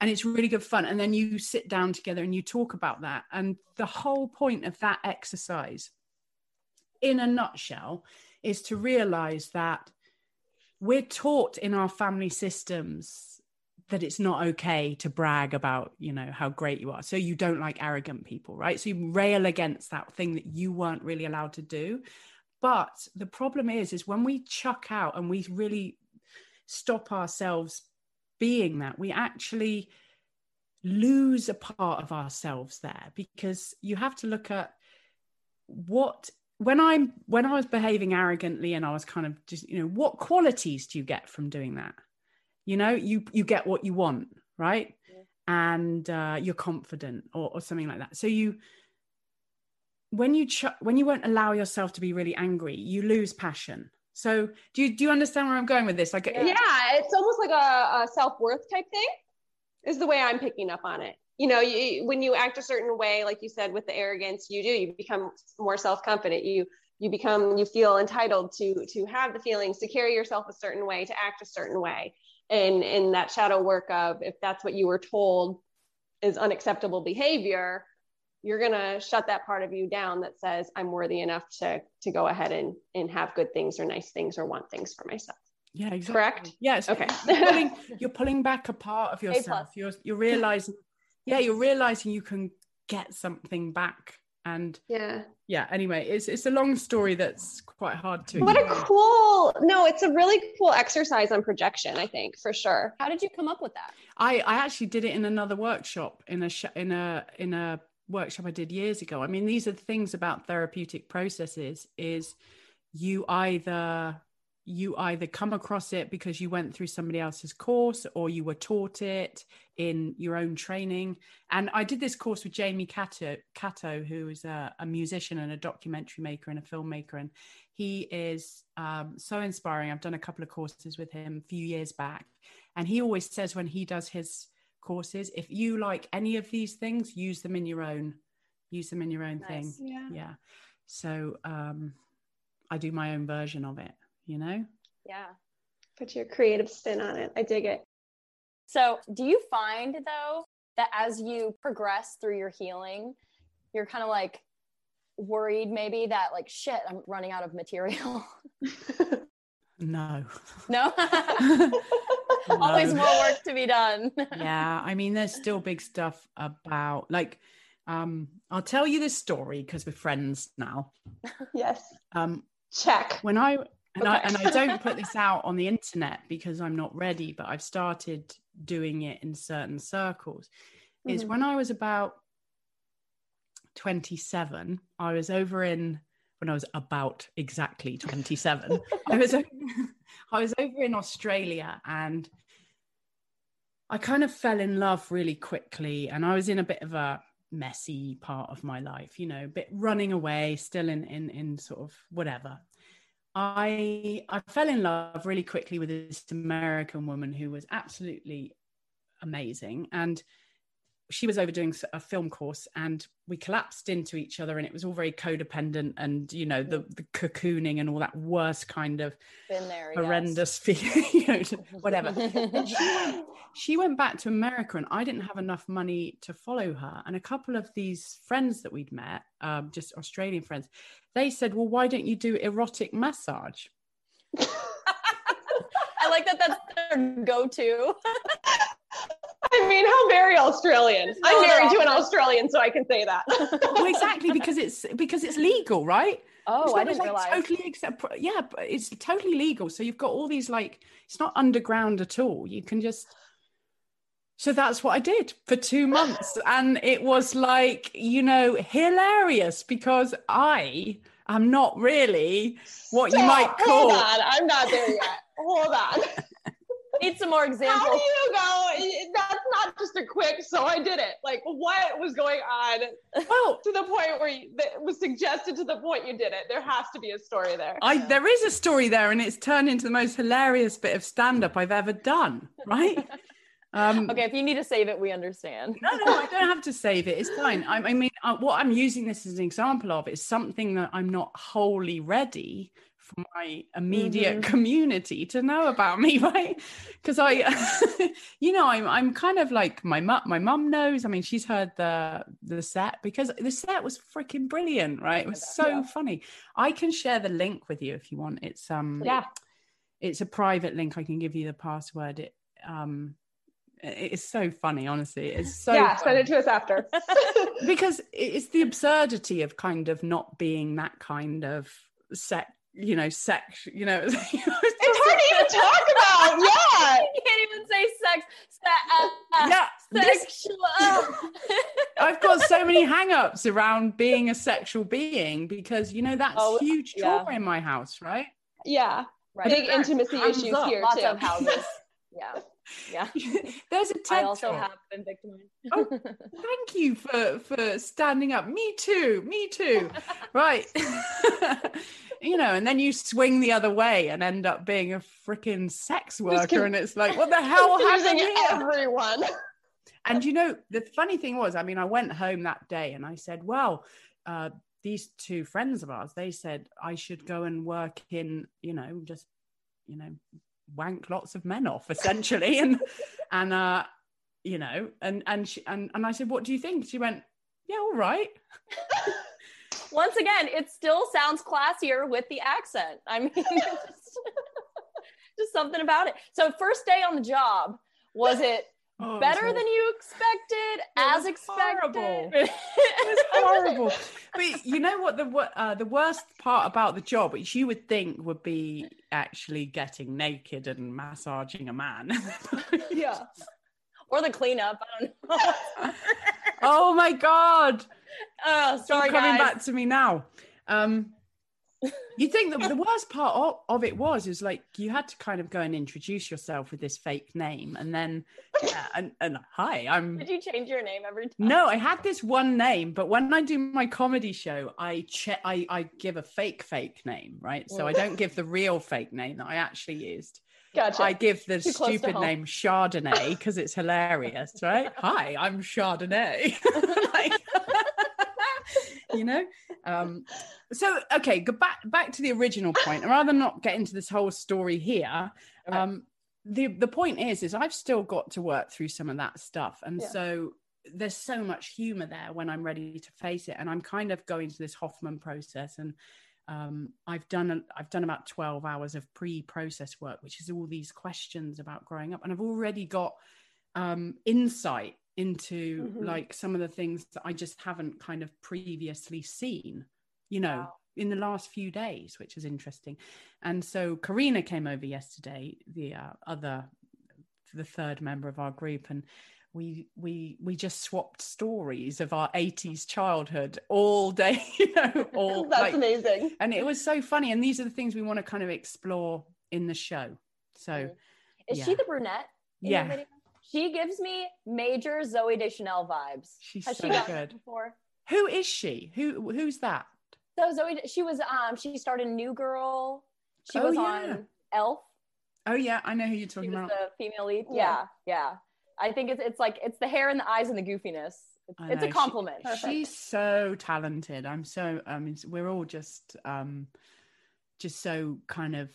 And it's really good fun. And then you sit down together and you talk about that. And the whole point of that exercise in a nutshell, is to realize that we're taught in our family systems that it's not okay to brag about you know how great you are. So you don't like arrogant people right? So you rail against that thing that you weren't really allowed to do. But the problem is is when we chuck out and we really stop ourselves being that we actually lose a part of ourselves there because you have to look at what when I'm when I was behaving arrogantly and I was kind of just you know what qualities do you get from doing that? You know, you you get what you want, right? Yeah. And uh, you're confident or, or something like that. So you when you ch- when you won't allow yourself to be really angry, you lose passion, So do you do you understand where I'm going with this? Like yeah, it's almost like a, a self worth type thing. Is the way I'm picking up on it. You know, you, when you act a certain way, like you said, with the arrogance, you do. You become more self confident. You you become you feel entitled to to have the feelings to carry yourself a certain way to act a certain way and in that shadow work of if that's what you were told is unacceptable behavior you're going to shut that part of you down that says i'm worthy enough to to go ahead and and have good things or nice things or want things for myself yeah exactly. correct yes okay you're pulling, you're pulling back a part of yourself you're you're realizing yeah you're realizing you can get something back. And yeah. yeah anyway it's it's a long story that's quite hard to what a cool no it's a really cool exercise on projection i think for sure. How did you come up with that? I i actually did it in another workshop in a sh- in a in a workshop i did years ago. I mean these are the things about therapeutic processes is you either you either come across it because you went through somebody else's course or you were taught it in your own training. And I did this course with Jamie Catto, Catto who is a, a musician and a documentary maker and a filmmaker. And he is um, so inspiring. I've done a couple of courses with him a few years back. And he always says when he does his courses, if you like any of these things, use them in your own, use them in your own nice. thing. Yeah. yeah. So um, I do my own version of it you know? Yeah. Put your creative spin on it. I dig it. So, do you find though that as you progress through your healing, you're kind of like worried maybe that like shit, I'm running out of material? no. No. Always more work to be done. yeah, I mean there's still big stuff about like um I'll tell you this story because we're friends now. Yes. Um check. When I and, okay. I, and I don't put this out on the internet because I'm not ready, but I've started doing it in certain circles. Mm-hmm. Is when I was about 27, I was over in when I was about exactly 27. I was I was over in Australia and I kind of fell in love really quickly and I was in a bit of a messy part of my life, you know, a bit running away, still in in in sort of whatever. I I fell in love really quickly with this American woman who was absolutely amazing, and she was over doing a film course, and we collapsed into each other, and it was all very codependent, and you know the the cocooning and all that worst kind of there, horrendous yes. feeling, you know, whatever. she, she went back to America, and I didn't have enough money to follow her, and a couple of these friends that we'd met, um, just Australian friends, they said, well, why don't you do erotic massage? I like that that's their go-to. I mean, how very Australian. I'm married to an Australian, so I can say that. well, exactly because it's because it's legal, right? Oh, I didn't like realize. Totally accept. Yeah, but it's totally legal. So you've got all these like it's not underground at all. You can just so that's what I did for two months. And it was like, you know, hilarious because I am not really what Stop, you might call. Hold on, I'm not there yet. hold on. Need some more examples. How do you go? That's not just a quick, so I did it. Like, what was going on? Well, to the point where you, that was suggested to the point you did it. There has to be a story there. I, there is a story there, and it's turned into the most hilarious bit of stand up I've ever done, right? Um, okay, if you need to save it, we understand. no, no, I don't have to save it. It's fine. I, I mean, uh, what I'm using this as an example of is something that I'm not wholly ready for my immediate mm-hmm. community to know about me, right? Because I, you know, I'm I'm kind of like my mum. My mum knows. I mean, she's heard the the set because the set was freaking brilliant, right? It was so yeah. funny. I can share the link with you if you want. It's um yeah, it's a private link. I can give you the password. It um it's so funny honestly it's so yeah funny. send it to us after because it's the absurdity of kind of not being that kind of sex you know sex you know it's hard to even talk about yeah you can't even say sex uh, yeah sexual i've got so many hang-ups around being a sexual being because you know that's oh, huge trauma yeah. in my house right yeah right. big intimacy issues up. here lots too of houses yeah yeah there's a TED I also talk. have been victimized. oh, thank you for for standing up. Me too. Me too. right. you know, and then you swing the other way and end up being a freaking sex worker, and it's like, what the hell happened Confusing here? everyone. And you know, the funny thing was, I mean, I went home that day and I said, well, uh, these two friends of ours, they said I should go and work in, you know, just, you know, wank lots of men off essentially. and, and, uh, you know, and, and, she, and, and I said, what do you think? She went, yeah, all right. Once again, it still sounds classier with the accent. I mean, just, just something about it. So, first day on the job, was it Oh, better than you expected? as was expected? horrible. It was horrible. But you know what the uh, the worst part about the job, which you would think would be actually getting naked and massaging a man. yeah. Or the cleanup. I don't know. oh my god! oh, sorry, coming guys. back to me now. Um, you think that the worst part of, of it was is like you had to kind of go and introduce yourself with this fake name, and then yeah, and, and hi, I'm Did you change your name every time? No, I had this one name, but when I do my comedy show, I check I, I give a fake fake name, right? So I don't give the real fake name that I actually used. Gotcha. I give the Too stupid name Chardonnay because it's hilarious, right? Hi, I'm Chardonnay. Like- you know? Um, so okay, go back back to the original point. I'd rather not get into this whole story here, um, the the point is, is I've still got to work through some of that stuff, and Yeah. so there's so much humor there when I'm ready to face it, and I'm kind of going to this Hoffman process, and um, I've done I've done about 12 hours of pre-process work, which is all these questions about growing up, and I've already got um, insight into Mhm. like some of the things that I just haven't kind of previously seen, you know, Wow. in the last few days, which is interesting. And so Karina came over yesterday, the uh, other, the third member of our group, and we we we just swapped stories of our 80s childhood all day, you know, all That's like, amazing. and it was so funny. And these are the things we want to kind of explore in the show. So Mm. Is yeah. she the brunette? Yeah. She gives me major Zooey Deschanel vibes. she's Has so she good. before? Who is she? Who who's that? So Zooey, she was um she started New Girl. She Oh, was yeah. on Elf. Oh yeah, I know who you're She talking about. the female lead. Yeah. Yeah, yeah. I think it's it's like it's the hair and the eyes and the goofiness. It's, it's a she- compliment. She's so talented. I'm so I mean we're all just um just so kind of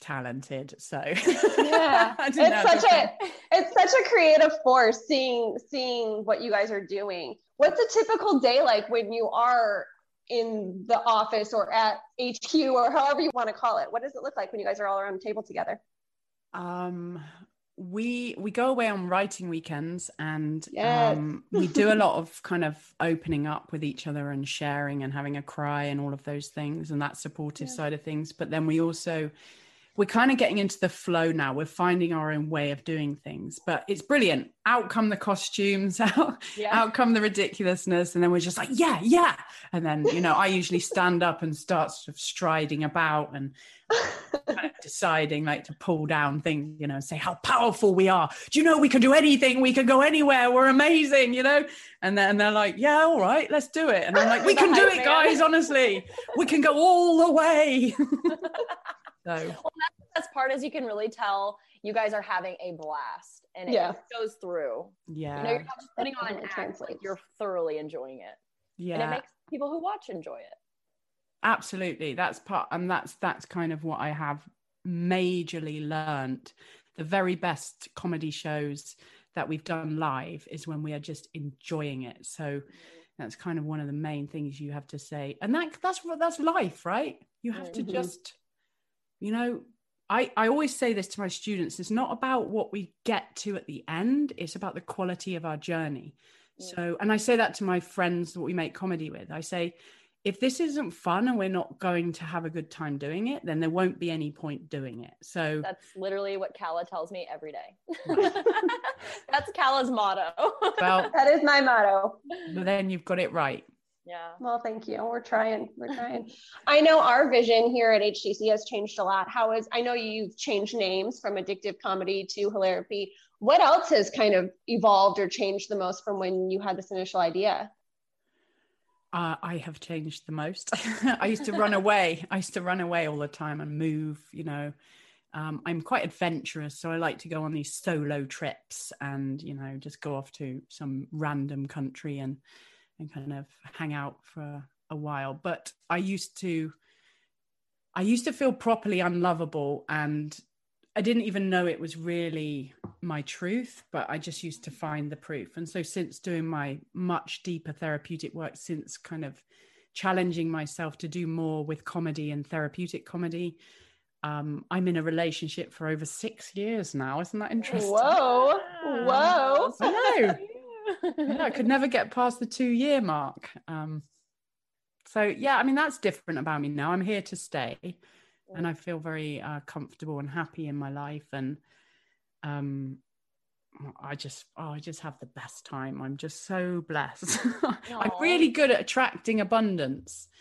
talented. So Yeah, know, it's such a it's such a creative force seeing seeing what you guys are doing. What's a typical day like when you are in the office or at HQ or however you want to call it? What does it look like when you guys are all around the table together? Um, we we go away on writing weekends, and Yes. um, we do a lot of kind of opening up with each other and sharing and having a cry and all of those things, and that supportive side of things. But then we also we're kind of getting into the flow now. We're finding our own way of doing things, but it's brilliant. Out come the costumes, out Yeah. out come the ridiculousness and then we're just like yeah yeah. And then you know i usually stand up and start sort of striding about and kind of deciding like to pull down things you know say how powerful we are. Do you know we can do anything? We can go anywhere. We're amazing you know? And then they're like yeah all right let's do it. And i'm like we can do it guys honestly. We can go all the way so best part is you can really tell you guys are having a blast and it Yeah. goes through. yeah You know, you're not just putting on an act, like you're thoroughly enjoying it. yeah And it makes people who watch enjoy it. absolutely that's part and that's that's kind of what i have majorly learnt the very best comedy shows that we've done live is when we are just enjoying it so that's kind of one of the main things you have to say and that that's what that's life right you have to Mhm. just you know I, I always say this to my students it's not about what we get to at the end it's about the quality of our journey Yeah. so and i say that to my friends that we make comedy with i say if this isn't fun and we're not going to have a good time doing it then there won't be any point doing it so That's literally what Kala tells me every day. That's Kala's motto. well That is my motto. then you've got it right yeah. Well, thank you. We're trying. We're trying. I know our vision here at HTC has changed a lot. How is I know you've changed names from addictive comedy to Hilarapy. What else has kind of evolved or changed the most from when you had this initial idea? Uh, I have changed the most. I used to run away. I used to run away all the time and move, you know. Um, I'm quite adventurous, so I like to go on these solo trips and, you know, just go off to some random country and and kind of hang out for a while. But I used to I used to feel properly unlovable and I didn't even know it was really my truth, but I just used to find the proof. And so, since doing my much deeper therapeutic work, since kind of challenging myself to do more with comedy and therapeutic comedy, um, I'm in a relationship for over six years now. Isn't that interesting? Whoa, whoa! I know. yeah, I could never get past the two year mark. Um, so yeah, I mean that's different about me now. I'm here to stay and I feel very uh, comfortable and happy in my life. And um, I just, oh, I just have the best time. I'm just so blessed. I'm really good at attracting abundance.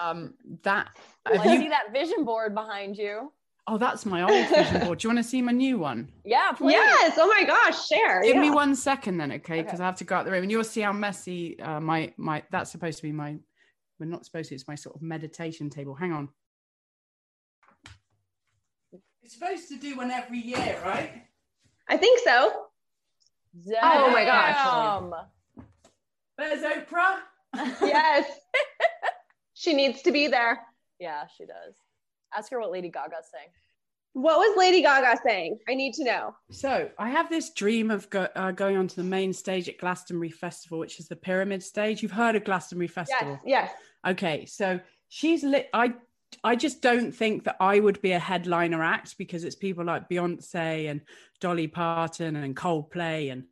Um, that well, I you... see that vision board behind you. Oh, that's my old vision board. Do you want to see my new one? Yeah, please. Yes. Oh my gosh, share. Give yeah. me one second then, okay? Because okay. I have to go out the room, and you'll see how messy uh, my my. That's supposed to be my. We're not supposed to. It's my sort of meditation table. Hang on. You're supposed to do one every year, right? I think so. Damn. Oh my gosh. There's Oprah. yes. she needs to be there. Yeah, she does. Ask her what Lady Gaga's saying. What was Lady Gaga saying? I need to know. So I have this dream of go, uh, going onto the main stage at Glastonbury Festival, which is the Pyramid Stage. You've heard of Glastonbury Festival? Yes. yes. Okay, so she's lit. I I just don't think that I would be a headliner act because it's people like Beyonce and Dolly Parton and Coldplay and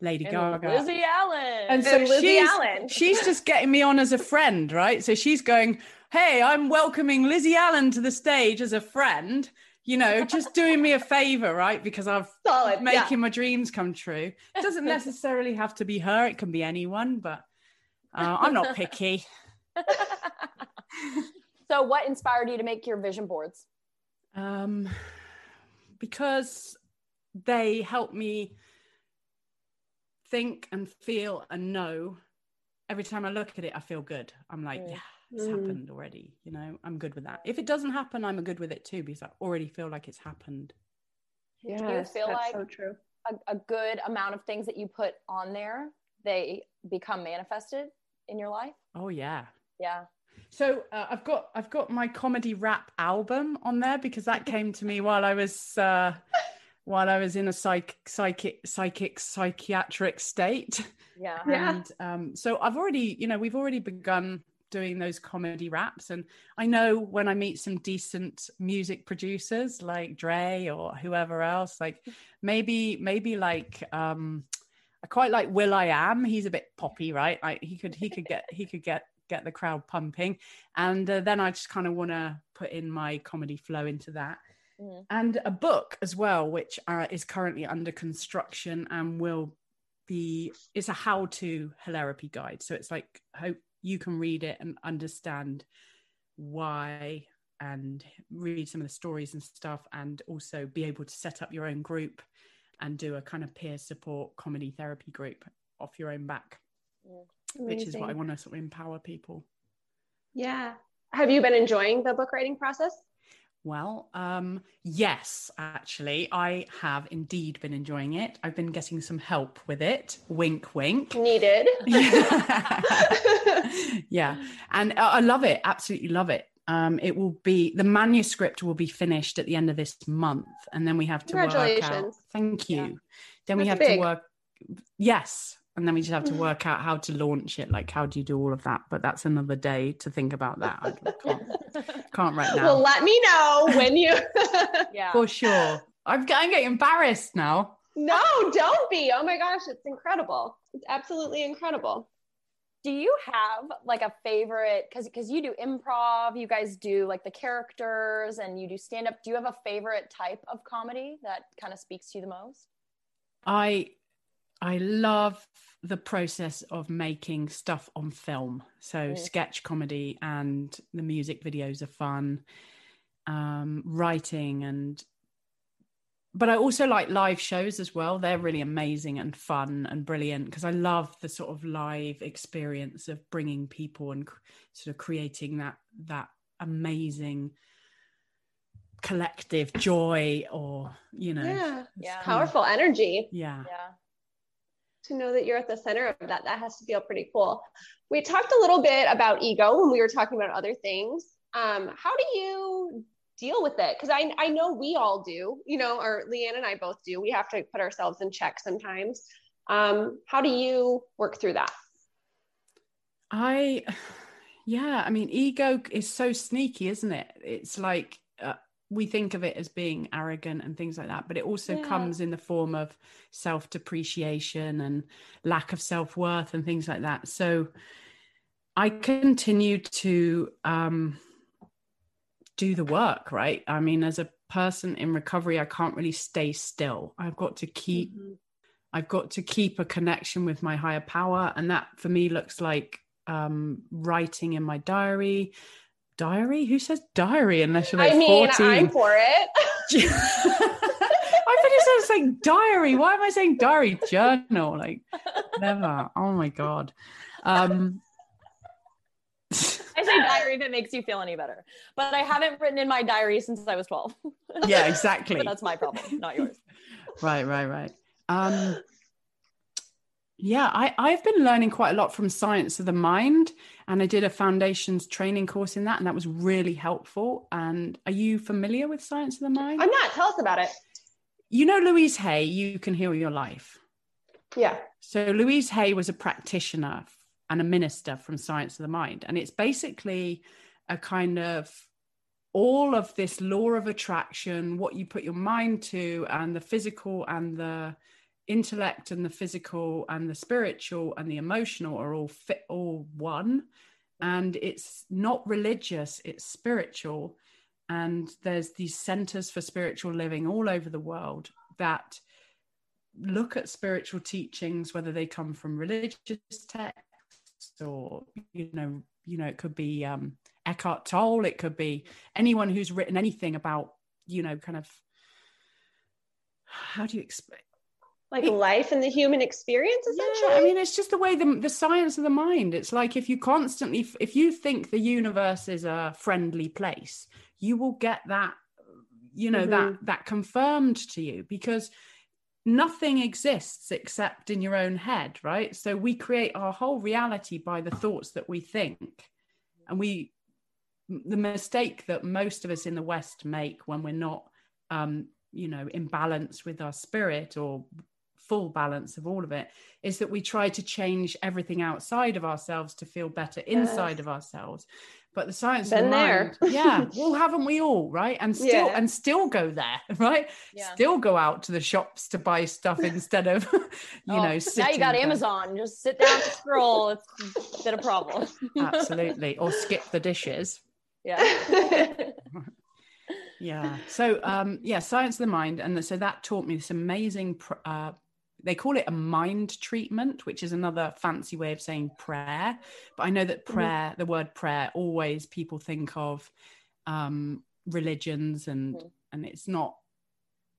Lady and Gaga. Lizzie Allen. And so and she's, Allen. she's just getting me on as a friend, right? So she's going, Hey, I'm welcoming Lizzie Allen to the stage as a friend, you know, just doing me a favor, right? Because I've Solid, making yeah. my dreams come true. It doesn't necessarily have to be her, it can be anyone, but uh, I'm not picky. So, what inspired you to make your vision boards? Um, because they help me think and feel and know. Every time I look at it, I feel good. I'm like, mm. yeah, it's mm. happened already. You know, I'm good with that. If it doesn't happen, I'm good with it too because I already feel like it's happened. Yes, Do you feel like so true. A, a good amount of things that you put on there, they become manifested in your life? Oh yeah. Yeah. So uh, I've got I've got my comedy rap album on there because that came to me while I was uh, while I was in a psych psychic psychic psychiatric state. Yeah. And um, so I've already you know we've already begun doing those comedy raps and I know when I meet some decent music producers like Dre or whoever else like maybe maybe like um I quite like Will I Am. He's a bit poppy, right? Like he could he could get he could get get the crowd pumping. And uh, then I just kind of want to put in my comedy flow into that. Mm. And a book as well, which uh, is currently under construction and will be, it's a how to Hilarapy guide. So it's like, hope you can read it and understand why and read some of the stories and stuff and also be able to set up your own group and do a kind of peer support comedy therapy group off your own back. Yeah. Which is what I want to sort of empower people. Yeah. Have you been enjoying the book writing process? Well, um, yes, actually, I have indeed been enjoying it. I've been getting some help with it. Wink, wink. Needed. yeah. And I love it. Absolutely love it. Um, it will be the manuscript will be finished at the end of this month, and then we have to work out. Thank you. Yeah. Then That's we have big. to work. Yes, and then we just have to work out how to launch it. Like how do you do all of that? But that's another day to think about that. I can't, can't right now. Well let me know when you yeah for sure. I'm, I'm getting embarrassed now. No don't be. Oh my gosh it's incredible. It's absolutely incredible. Do you have like a favorite because because you do improv you guys do like the characters and you do stand up do you have a favorite type of comedy that kind of speaks to you the most? I I love the process of making stuff on film. So mm. sketch comedy and the music videos are fun. Um, writing and but I also like live shows as well. They're really amazing and fun and brilliant because I love the sort of live experience of bringing people and cr- sort of creating that that amazing collective joy or you know Yeah. Yeah. kind of- Powerful energy. yeah Yeah. To know that you're at the center of that. That has to feel pretty cool. We talked a little bit about ego when we were talking about other things. Um, how do you deal with it? Because I, I know we all do you know or leanne and i both do. We have to put ourselves in check sometimes. Um, how do you work through that? I, yeah, I mean, ego is so sneaky, isn't it? It's like we think of it as being arrogant and things like that, but it also Yeah. comes in the form of self depreciation and lack of self worth and things like that. So I continue to um, do the work, right? I mean, as a person in recovery, I can't really stay still. I've got to keep I've got to keep a connection with my higher power. And that for me looks like um, writing in my diary. Diary? Who says diary unless you're like i mean 14? i'm for it I thought it sounds like diary. Why am I saying diary? Journal. Like, never. Oh my God. Um, I say diary if it makes you feel any better. But I haven't written in my diary since I was 12. yeah, exactly. but that's my problem, not yours. right right right um yeah i i've been learning quite a lot from science of the mind and i did a foundations training course in that and that was really helpful. And are you familiar with science of the mind? I'm not. Tell us about it. You know louise hay you can heal your life? Yeah. So louise hay was a practitioner and a minister from science of the mind and it's basically a kind of all of this law of attraction, what you put your mind to, and the physical and the intellect and the physical and the spiritual and the emotional are all fit all one. And it's not religious, it's spiritual. And there's these centers for spiritual living all over the world that look at spiritual teachings, whether they come from religious texts or, you know, you know, it could be um, Eckhart Tolle, it could be anyone who's written anything about, you know, kind of how do you explain? Like life and the human experience essentially Yeah, I mean, it's just the way the the science of the mind. It's like if you constantly, if you think the universe is a friendly place, you will get that, you know, that that confirmed to you because nothing exists except in your own head, right? So we create our whole reality by the thoughts that we think, and we the mistake that most of us in the West make when we're not, um, you know, in balance with our spirit or full balance of all of it is that we try to change everything outside of ourselves to feel better inside Yes. of ourselves but the science Been of the there. mind yeah well haven't we all right and still Yeah. and still go there right Yeah. still go out to the shops to buy stuff instead of you Oh, know now you got there. Amazon. Just sit down and scroll. It's been a problem. absolutely or skip the dishes yeah. yeah so um yeah science of the mind and so that taught me this amazing pr- uh they call it a mind treatment which is another fancy way of saying prayer. But i know that prayer the word prayer always people think of um religions and Mhm. and it's not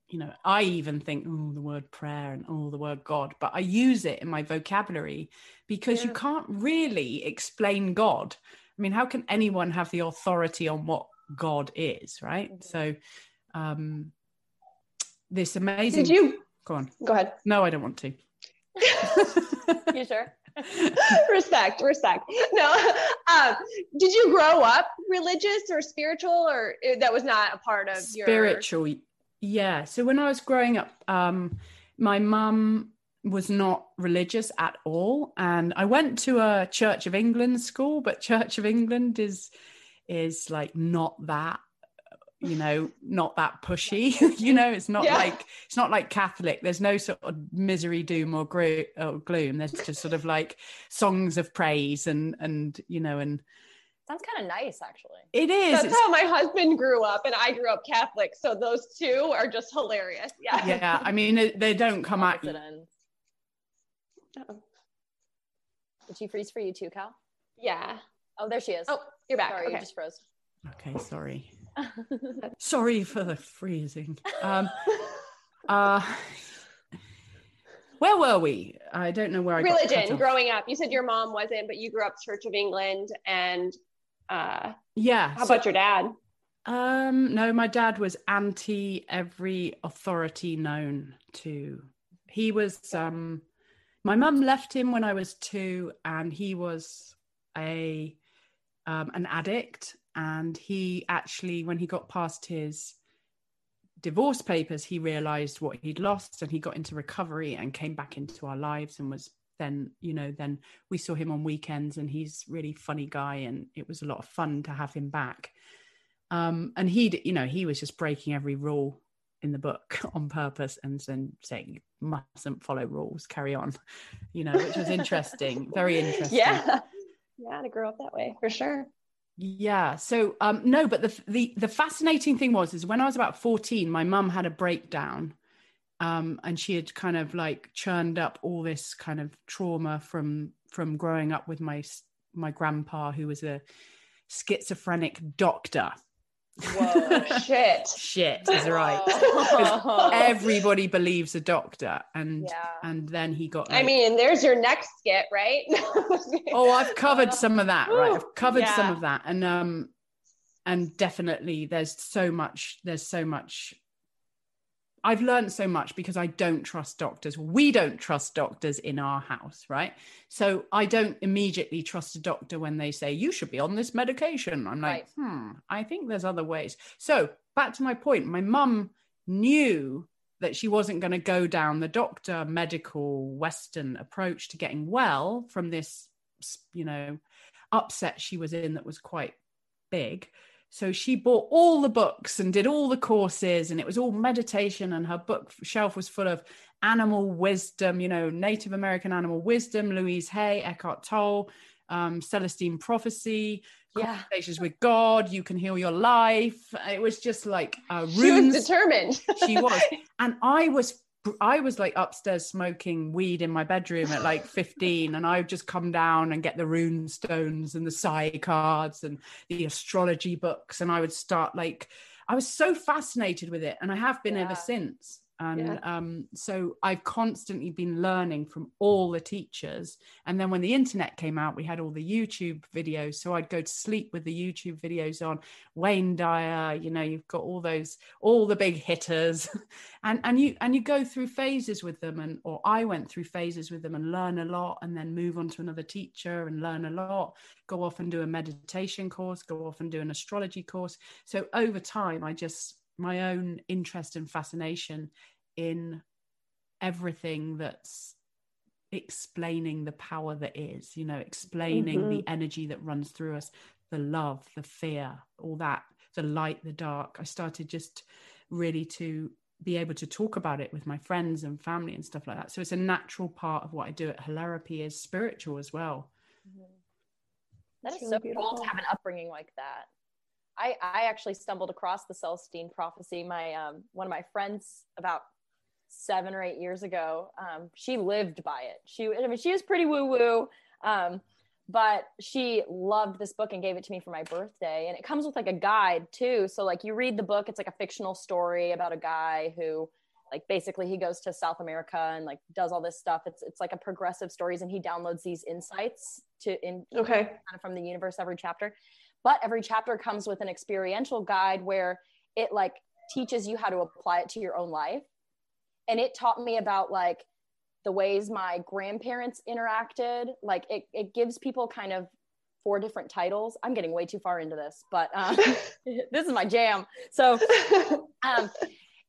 you know i even think oh the word prayer and oh the word god but i use it in my vocabulary because you can't really explain god. I mean how can anyone have the authority on what god is right? Mhm. so um this amazing did you go on. Go ahead. No i don't want to. You sure? respect respect. No um, did you grow up religious or spiritual or that was not a part of your spiritual yeah. So when i was growing up um my mum was not religious at all and i went to a church of england school but church of england is is like not that you know not that pushy you know it's not Yeah. like it's not like catholic there's no sort of misery doom or, gro- or gloom there's just sort of like songs of praise and and you know and Sounds kind of nice, actually. it is that's it's how my husband grew up and i grew up catholic so those two are just hilarious yeah yeah i mean they- they don't come at you Opposite ends. Uh-oh. Did she freeze for you too, Cal? yeah Oh, there she is. oh you're back sorry, okay. you just froze. okay sorry sorry for the freezing um uh, where were we? I don't know where I got Religion, growing up. You said your mom wasn't, but you grew up Church of England. And uh, Yeah. how so- about your dad? Um, no, my dad was anti every authority known to. He was um my mum left him when I was two, and he was a um an addict. And he actually, when he got past his divorce papers, he realized what he'd lost and he got into recovery and came back into our lives and was then, you know, then we saw him on weekends and he's really funny guy and it was a lot of fun to have him back um, and he you know he was just breaking every rule in the book on purpose and then saying mustn't follow rules carry on you know which was interesting very interesting Yeah. Yeah, to grow up that way for sure. Yeah so um no but the the the fascinating thing was is when i was about 14 my mum had a breakdown um and she had kind of like churned up all this kind of trauma from from growing up with my my grandpa who was a schizophrenic doctor Whoa, shit. shit is right everybody believes a doctor and Yeah. and then he got I mean, there's your next skit, right? oh i've covered some of that right i've covered some of that and um and definitely there's so much there's so much i've learned so much because i don't trust doctors. We don't trust doctors in our house right? So i don't immediately trust a doctor when they say you should be on this medication. I'm like hmm i think there's other ways. So back to my point my mum knew that she wasn't going to go down the doctor medical western approach to getting well from this you know upset she was in that was quite big so she bought all the books and did all the courses and it was all meditation and her book shelf was full of animal wisdom you know native american animal wisdom louise hay eckhart tolle um, celestine prophecy Yeah. conversations with god you can heal your life it was just like uh, she was runes determined. she was and i was i was like upstairs smoking weed in my bedroom at like 15 and i would just come down and get the rune stones and the psi cards and the astrology books and i would start like i was so fascinated with it and i have been Yeah. ever since and Yeah. um, so i've constantly been learning from all the teachers. And then when the internet came out we had all the youtube videos. So i'd go to sleep with the youtube videos on. Wayne dyer you know you've got all those all the big hitters. And and you and you go through phases with them. And or i went through phases with them and learn a lot and then move on to another teacher and learn a lot. Go off and do a meditation course go off and do an astrology course. So over time i just my own interest and fascination in everything that's explaining the power that is you know explaining the mm-hmm. energy that runs through us the love the fear all that the light the dark. I started just really to be able to talk about it with my friends and family and stuff like that. So it's a natural part of what i do at Hilarapy is spiritual as well. Mm-hmm. That It's is really so cool to have an upbringing like that. I I actually stumbled across the Celestine prophecy. My um one of my friends about seven or eight years ago. Um, she lived by it. She I mean she was pretty woo woo. Um, but she loved this book and gave it to me for my birthday. And it comes with like a guide too. So like you read the book, it's like a fictional story about a guy who like basically he goes to South America and like does all this stuff. It's it's like a progressive stories and he downloads these insights to in Okay. kind of from the universe every chapter but every chapter comes with an experiential guide where it like teaches you how to apply it to your own life. And it taught me about like the ways my grandparents interacted. Like it, it gives people kind of four different titles. I'm getting way too far into this but um, this is my jam. So um,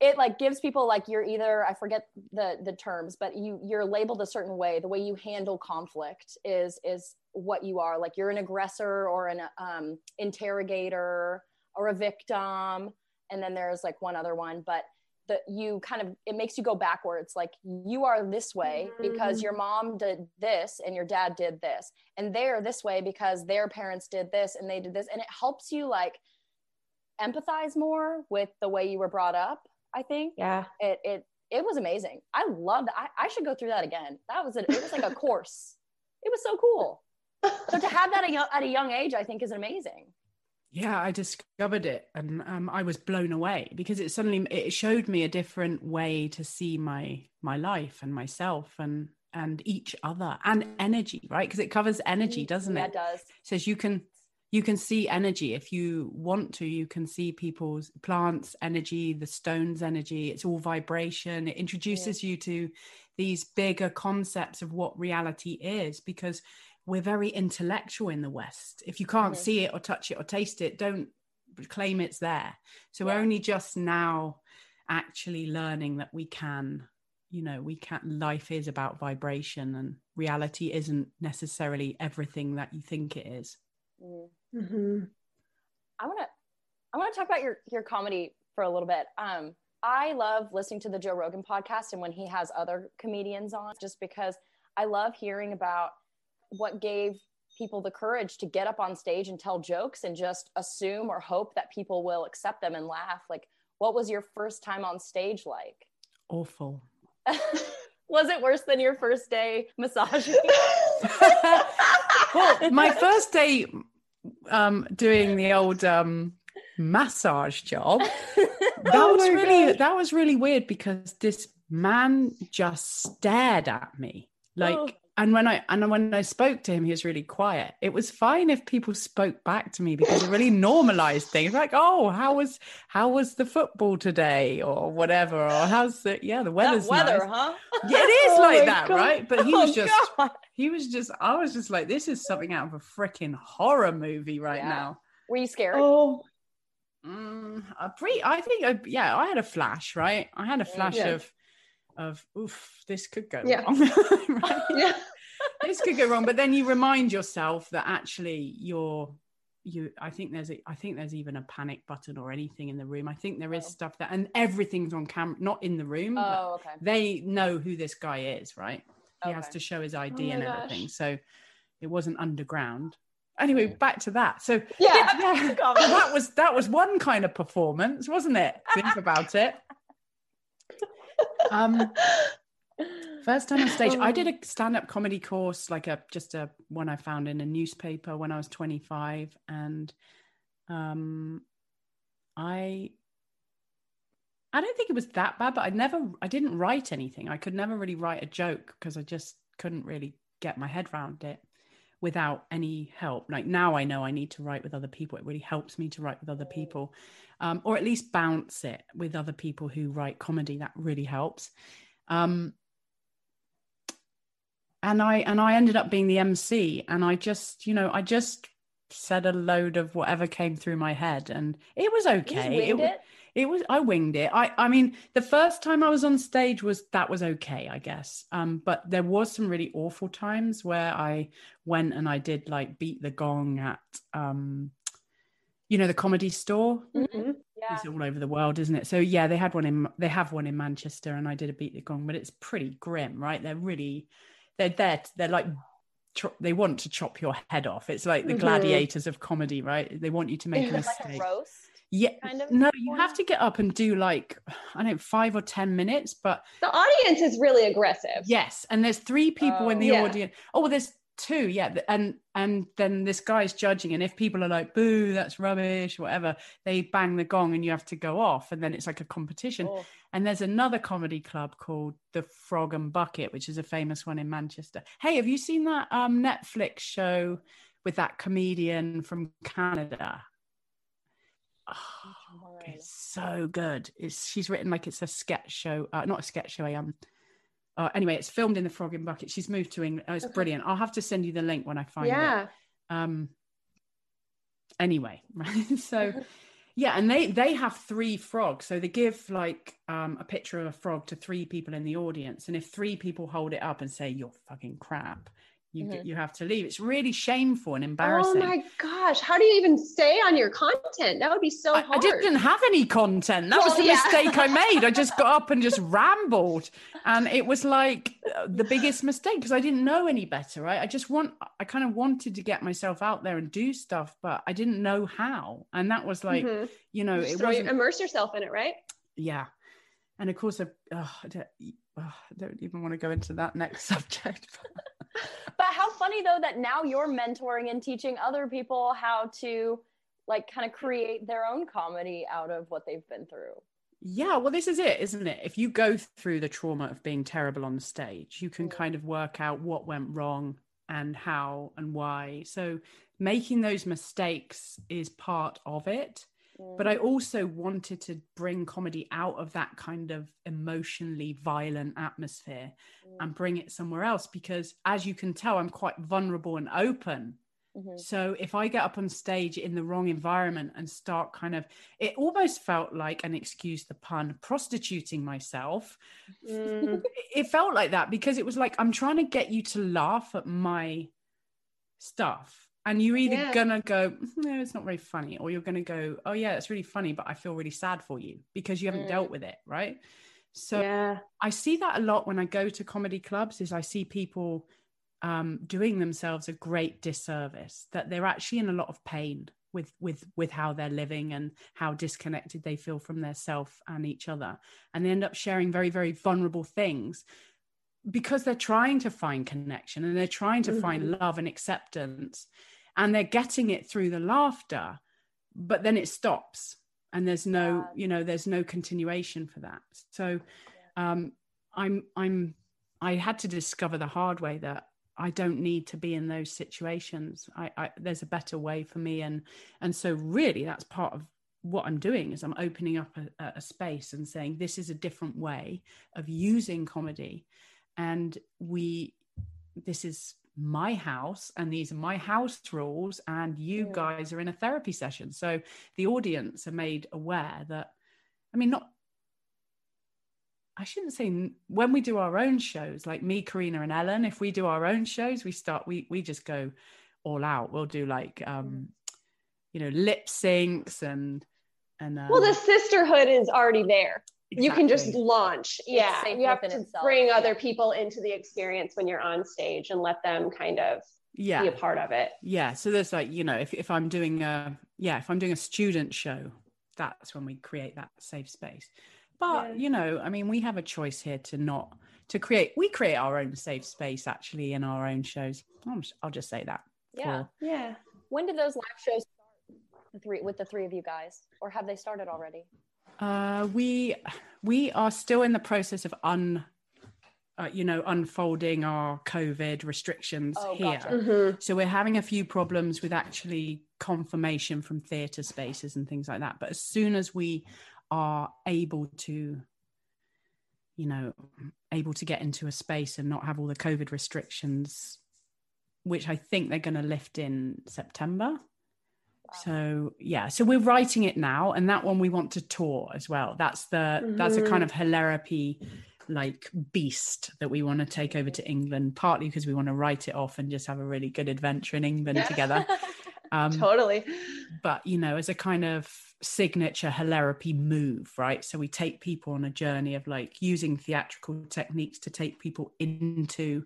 it like gives people like you're either i forget the the terms but you you're labeled a certain way the way you handle conflict is is what you are. Like you're an aggressor or an um, interrogator or a victim and then there's like one other one but the you kind of it makes you go backwards. Like you are this way because your mom did this and your dad did this and they're this way because their parents did this and they did this and it helps you like empathize more with the way you were brought up i think yeah. it it it was amazing. I loved I, I should go through that again. That was a, it was like a course. It was so cool. So to have that at a, young, at a young age i think is amazing. Yeah i discovered it and um, i was blown away because it suddenly it showed me a different way to see my my life and myself and and each other and energy right? Because it covers energy doesn't yeah, it? it does. says you can you can see energy. If you want to you can see people's plants energy the stones energy. It's all vibration. It introduces you to these bigger concepts of what reality is because we're very intellectual in the west. If you can't Mhm. see it or touch it or taste it don't claim it's there. So Yeah. we're only just now actually learning that we can you know we can't life is about vibration and reality isn't necessarily everything that you think it is. Mm. Mm-hmm. I want to I want to talk about your your comedy for a little bit. Um, I love listening to the Joe Rogan podcast and when he has other comedians on, just because I love hearing about what gave people the courage to get up on stage and tell jokes and just assume or hope that people will accept them and laugh. Like, what was your first time on stage like? awful was it worse than your first day massaging? well my first day um doing the old um massage job that Oh was really gosh. that was really weird because this man just stared at me like Oh. And when i and when i spoke to him he was really quiet it was fine if people spoke back to me because it really normalized things like oh how was how was the football today or whatever or how's the yeah the that weather's weather, nice. huh? yeah, it is Oh like that God. right but he was Oh, just God. he was just i was just like this is something out of a freaking horror movie right Yeah. now Were you scared? Oh, Mm, a pre, I think, I, yeah, I had a flash, right? I had a flash Yeah. of, of, oof, this could go Yeah. wrong. right? yeah. This could go wrong, but then you remind yourself that actually you're, you. I think there's, a, I think there's even a panic button or anything in the room. I think there is Oh. stuff that, and everything's on camera, not in the room. Oh, okay. they know who this guy is, right? He has to show his ID Oh and gosh. everything, so it wasn't underground. Anyway, back to that. So Yeah. yeah, that was that was one kind of performance, wasn't it? Think about it. Um, first time on stage, I did a stand-up comedy course, like a just a one I found in a newspaper when I was 25, and um, I I don't think it was that bad, but I never I didn't write anything. I could never really write a joke because I just couldn't really get my head around it without any help. Like now I know I need to write with other people. It really helps me to write with other people. Um, or at least bounce it with other people who write comedy. That really helps. Um, and I and I ended up being the MC, and I just, you know, I just said a load of whatever came through my head, and it was okay. wa- it? it was i winged it i i mean the first time i was on stage was that was okay i guess um but there was some really awful times where i went and i did like beat the gong at um you know the comedy store Mhm. Yeah. it's all over the world isn't it so yeah they had one in they have one in manchester and i did a beat the gong but it's pretty grim right they're really they're there they're like cho- they want to chop your head off it's like the Mhm. gladiators of comedy right they want you to make a. It's like mistake a roast. yeah kind of no you have to get up and do like i don't know five or ten minutes but The audience is really aggressive. yes and there's three people in Oh. the Yeah. audience oh well there's two yeah and and then this guy's judging and if people are like boo that's rubbish whatever they bang the gong and you have to go off and then it's like a competition Oh. and there's another comedy club called the frog and bucket which is a famous one in manchester hey have you seen that um netflix show with that comedian from canada Oh, it's so good. It's she's written like it's a sketch show, uh, not a sketch show. a, Um, uh, anyway, it's filmed in the Frog and Bucket. She's moved to England. Oh, it's Okay. brilliant. I'll have to send you the link when I find it. Yeah. Um. Anyway, right. So, yeah, and they they have three frogs. So they give like um a picture of a frog to three people in the audience, and if three people hold it up and say you're fucking crap, you Mhm. you have to leave. It's really shameful and embarrassing. Oh my gosh. How do you even stay on your content? That would be so I, I didn't have any content. That was the yeah. mistake I made. I just got up and just rambled, and it was like uh, the biggest mistake because I didn't know any better. Right? I just want, I kind of wanted to get myself out there and do stuff, but I didn't know how, and that was like, Mhm. you know, it your- wasn't. immerse yourself in it, right? yeah, and of course, I, oh, I, don't, oh, I don't even want to go into that next subject. But how funny though that now you're mentoring and teaching other people how to like kind of create their own comedy out of what they've been through. Yeah, well, this is it, isn't it? If you go through the trauma of being terrible on the stage, you can mm-hmm. kind of work out what went wrong and how and why. So, making those mistakes is part of it. But I also wanted to bring comedy out of that kind of emotionally violent atmosphere and bring it somewhere else because, as you can tell, I'm quite vulnerable and open. Mm-hmm. So if I get up on stage in the wrong environment and start kind of, it almost felt like, and excuse the pun, prostituting myself. Mm. It felt like that because it was like, I'm trying to get you to laugh at my stuff. And you're either Yeah. gonna go, no, it's not very funny, or you're gonna go, oh yeah, it's really funny, but I feel really sad for you because you haven't Mm. dealt with it, right? So yeah. I see that a lot when I go to comedy clubs is I see people um, doing themselves a great disservice that they're actually in a lot of pain with with with how they're living and how disconnected they feel from their self and each other and they end up sharing very very vulnerable things because they're trying to find connection and they're trying to find love and acceptance and they're getting it through the laughter but then it stops and there's no you know there's no continuation for that. So um i'm i'm i had to discover the hard way that i don't need to be in those situations. I, I there's a better way for me and and so really that's part of what i'm doing is i'm opening up a, a space and saying this is a different way of using comedy and we this is my house and these are my house rules and you Yeah. guys are in a therapy session. So the audience are made aware that i mean not i shouldn't say when we do our own shows like me karina and ellen if we do our own shows we start we we just go all out. We'll do like um you know lip syncs and and um, Well, the sisterhood is already there. You can just exactly. launch. Yeah. You have to itself. bring other people into the experience when you're on stage and let them kind of yeah be a part of it. yeah so there's like you know if, if i'm doing a yeah if i'm doing a student show that's when we create that safe space but Yeah. you know i mean we have a choice here to not to create we create our own safe space actually in our own shows i'll just, I'll just say that Yeah. for- Yeah. When did those live shows start? The three with the three of you guys, or have they started already? uh we we are still in the process of un uh, you know unfolding our covid restrictions Oh, here gotcha. Mhm. So we're having a few problems with actually confirmation from theatre spaces and things like that. But as soon as we are able to, you know, able to get into a space and not have all the COVID restrictions, which I think they're going to lift in September. So yeah, so we're writing it now, and that one we want to tour as well. That's the that's a kind of hilarity like beast that we want to take over to England, partly because we want to write it off and just have a really good adventure in England together. Um, Totally. but you know, as a kind of signature hilarity move, right? So we take people on a journey of like using theatrical techniques to take people into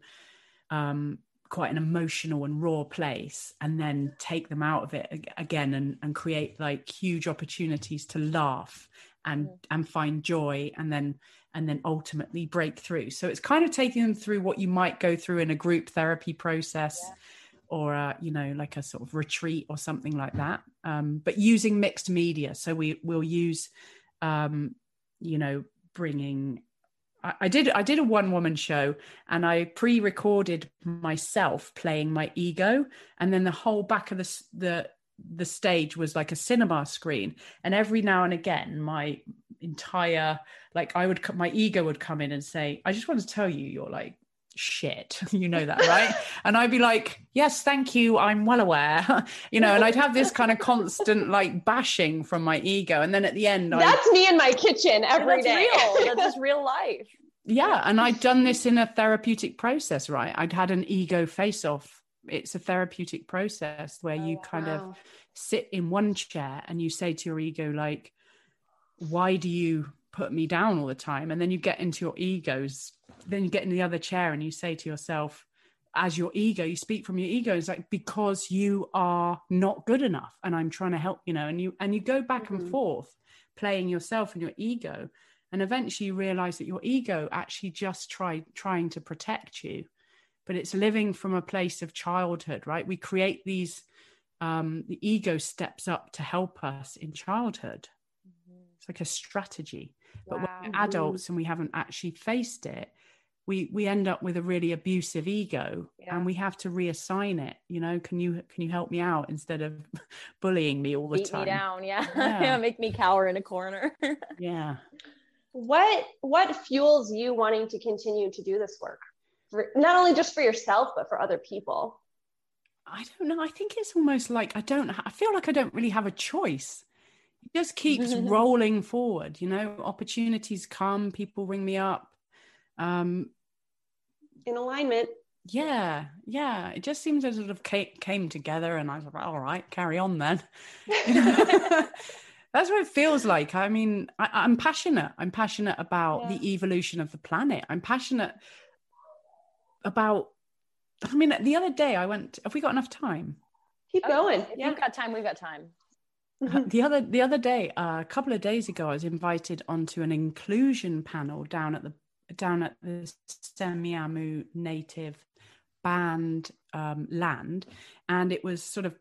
um, quite an emotional and raw place, and then take them out of it again and, and create like huge opportunities to laugh and and find joy, and then and then ultimately break through. So it's kind of taking them through what you might go through in a group therapy process or uh, you know like a sort of retreat or something like that. Um, but using mixed media. So we will use um, you know bringing I, did i did a one woman show and i pre-recorded myself playing my ego. And then the whole back of the the the stage was like a cinema screen. And every now and again my entire like i would my ego would come in and say i just want to tell you you're like shit. You know that right? And i'd be like yes thank you. I'm well aware. You know and i'd have this kind of constant like bashing from my ego. And then at the end That's me in my kitchen every That's day. real. That's just real life. yeah. And i'd done this in a therapeutic process right? I'd had an ego face off. It's a therapeutic process where you oh, kind of sit in one chair and you say to your ego like why do you put me down all the time and then you get into your egos then you get in the other chair and you say to yourself as your ego you speak from your ego it's like because you are not good enough and i'm trying to help you know and you and you go back and Mhm. forth playing yourself and your ego and eventually you realize that your ego actually just tried trying to protect you but it's living from a place of childhood right we create these um, the ego steps up to help us in childhood. It's like a strategy. But Wow. when we're adults and we haven't actually faced it, we we end up with a really abusive ego Yeah. and we have to reassign it you know can you can you help me out instead of bullying me all the Beat time me down. Yeah. Yeah. yeah. Make me cower in a corner. yeah What what fuels you wanting to continue to do this work? For, not only just for yourself, but for other people. I don't know. I think it's almost like I don't. I feel like I don't really have a choice. It just keeps rolling forward. You know, opportunities come, people ring me up. Um, In alignment. yeah, yeah. It just seems to sort of came, came together, and I was like, all right, carry on then. That's what it feels like. I mean, I, I'm passionate. I'm passionate about the evolution of the planet. I'm passionate about. I mean, the other day I went. Have we got enough time? Keep going. If Yeah. you've got time, we've got time. The other the other day uh, a couple of days ago i was invited onto an inclusion panel down at the down at the Semiahmoo native band um, land. And it was sort of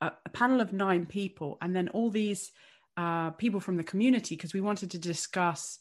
a panel of nine people. And then all these uh, people from the community because we wanted to discuss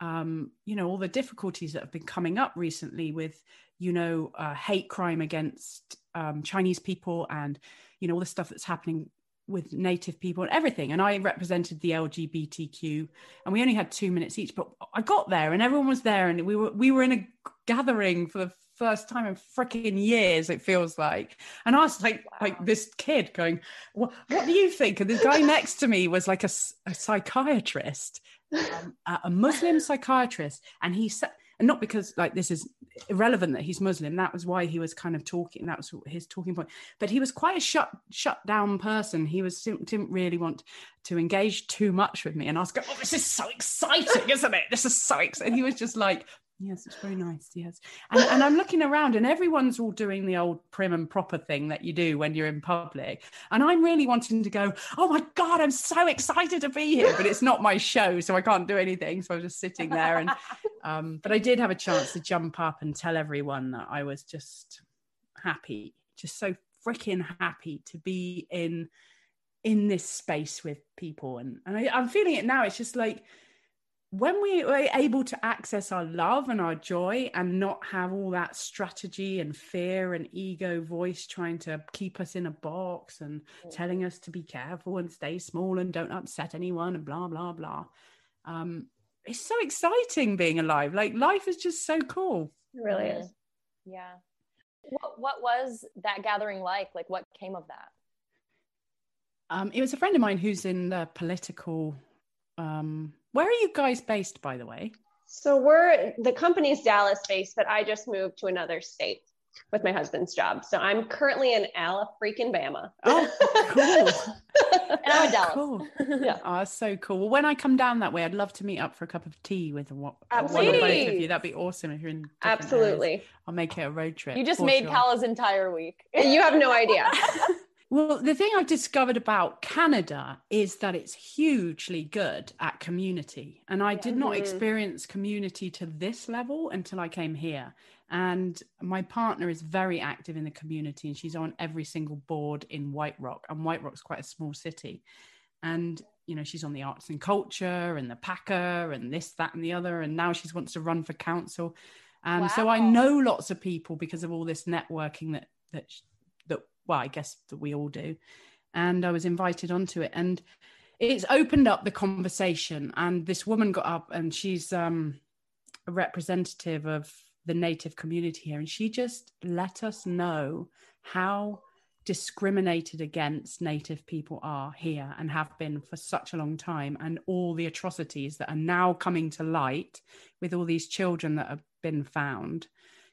um, you know all the difficulties that have been coming up recently with you know uh, hate crime against um, chinese people and you know all the stuff that's happening with native people and everything. And i represented the lgbtq and we only had two minutes each but i got there and everyone was there and we were we were in a gathering for the first time in freaking years it feels like. And i was like like this kid going what, what do you think? And the guy next to me was like a, a psychiatrist um, a muslim psychiatrist and he said and not because like this is irrelevant that he's muslim. That was why he was kind of talking that was his talking point. But he was quite a shut shut down person. He was didn't, really want to engage too much with me and i was going oh this is so exciting isn't it? This is so exciting he was just like yes it's very nice yes. And, and i'm looking around and everyone's all doing the old prim and proper thing that you do when you're in public. And i'm really wanting to go oh my god i'm so excited to be here but it's not my show so i can't do anything. So i'm just sitting there and um, but i did have a chance to jump up and tell everyone that i was just happy just so freaking happy to be in in this space with people. And, and I, i'm feeling it now. It's just like when we are able to access our love and our joy and not have all that strategy and fear and ego voice trying to keep us in a box and telling us to be careful and stay small and don't upset anyone and blah blah blah um it's so exciting being alive like life is just so cool It really is. Yeah. What what was that gathering like? Like what came of that? um it was a friend of mine who's in the political um where are you guys based by the way So we're the company's Dallas based, but I just moved to another state with my husband's job. So I'm currently in Ala freaking Bama. oh cool And I'm in Dallas. Cool. Yeah. Oh, so cool. Well, when I come down that way, I'd love to meet up for a cup of tea with one, one or both of you. That'd be awesome if you're in. different areas. Absolutely. I'll make it a road trip. You just made sure. Kala's entire week. You have no idea. Well, the thing I've discovered about Canada is that it's hugely good at community. And I did not Mhm. experience community to this level until I came here. And my partner is very active in the community and she's on every single board in White Rock. And White Rock's quite a small city. And, you know, she's on the arts and culture and the Packer and this, that, and the other. And now she wants to run for council. And so I know lots of people because of all this networking that, that, that, well, I guess that we all do. And I was invited onto it. And it's opened up the conversation. And this woman got up and she's um, a representative of the native community here. And she just let us know how discriminated against native people are here and have been for such a long time and all the atrocities that are now coming to light with all these children that have been found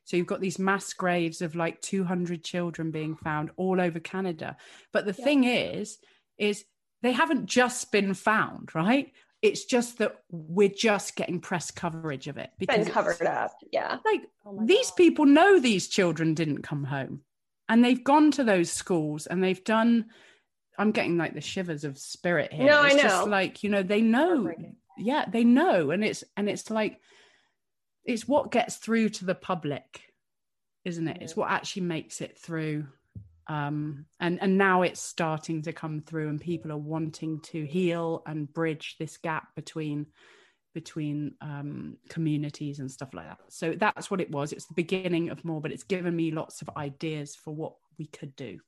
so you've got these mass graves of like 200 children being found all over canada but the thing is is they haven't just been found right it's just that we're just getting press coverage of it because Been covered up. Yeah. like Oh these God. people know these children didn't come home and they've gone to those schools and they've done i'm getting like the shivers of spirit here No, I it's just know. like you know they know yeah they know and it's and it's like it's what gets through to the public isn't it it's what actually makes it through um, and and now it's starting to come through, and people are wanting to heal and bridge this gap between between um, communities and stuff like that. So that's what it was. It's the beginning of more, but it's given me lots of ideas for what we could do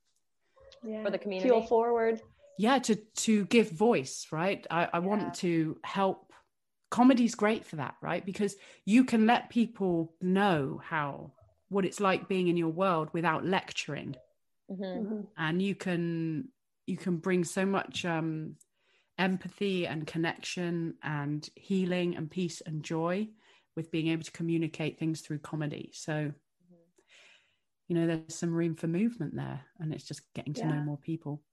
yeah. for the community. Fuel forward. Yeah, to to give voice, right? I, I Yeah. want to help. Comedy's great for that, right? Because you can let people know how what it's like being in your world without lecturing, Mhm. Mhm. and you can you can bring so much um, empathy and connection and healing and peace and joy with being able to communicate things through comedy. So, you know, there's some room for movement there, and it's just getting to know more people.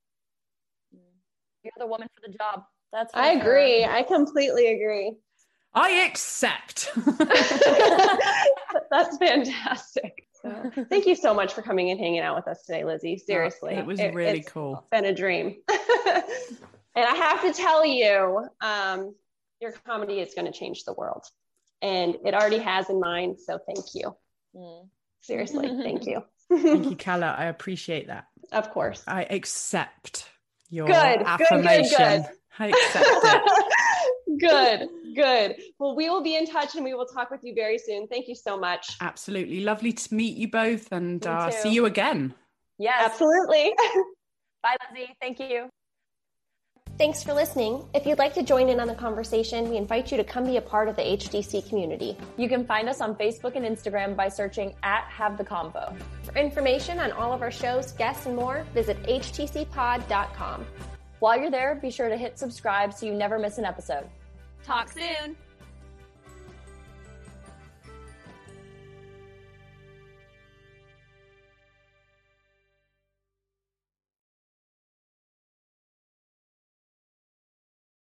You're the woman for the job. That's I agree. I completely agree. I accept. That's fantastic. So, thank you so much for coming and hanging out with us today, Lizzie. Seriously, it was really it's cool. Been a dream. and I have to tell you, um, your comedy is going to change the world, and it already has in mine. So thank you. Mm. Seriously, thank you. Thank you, Kala. I appreciate that. Of course. I accept your Good, good, good, affirmation. good. I accept it. Good, good. Well, we will be in touch and we will talk with you very soon. Thank you so much. Absolutely lovely to meet you both, and uh, see you again. Yes. Absolutely. Bye, Lizzie. Thank you. Thanks for listening. If you'd like to join in on the conversation, we invite you to come be a part of the HTC community. You can find us on Facebook and Instagram by searching at Have the Convo. For information on all of our shows, guests, and more, visit htcpod.com. While you're there, be sure to hit subscribe so you never miss an episode. Talk soon.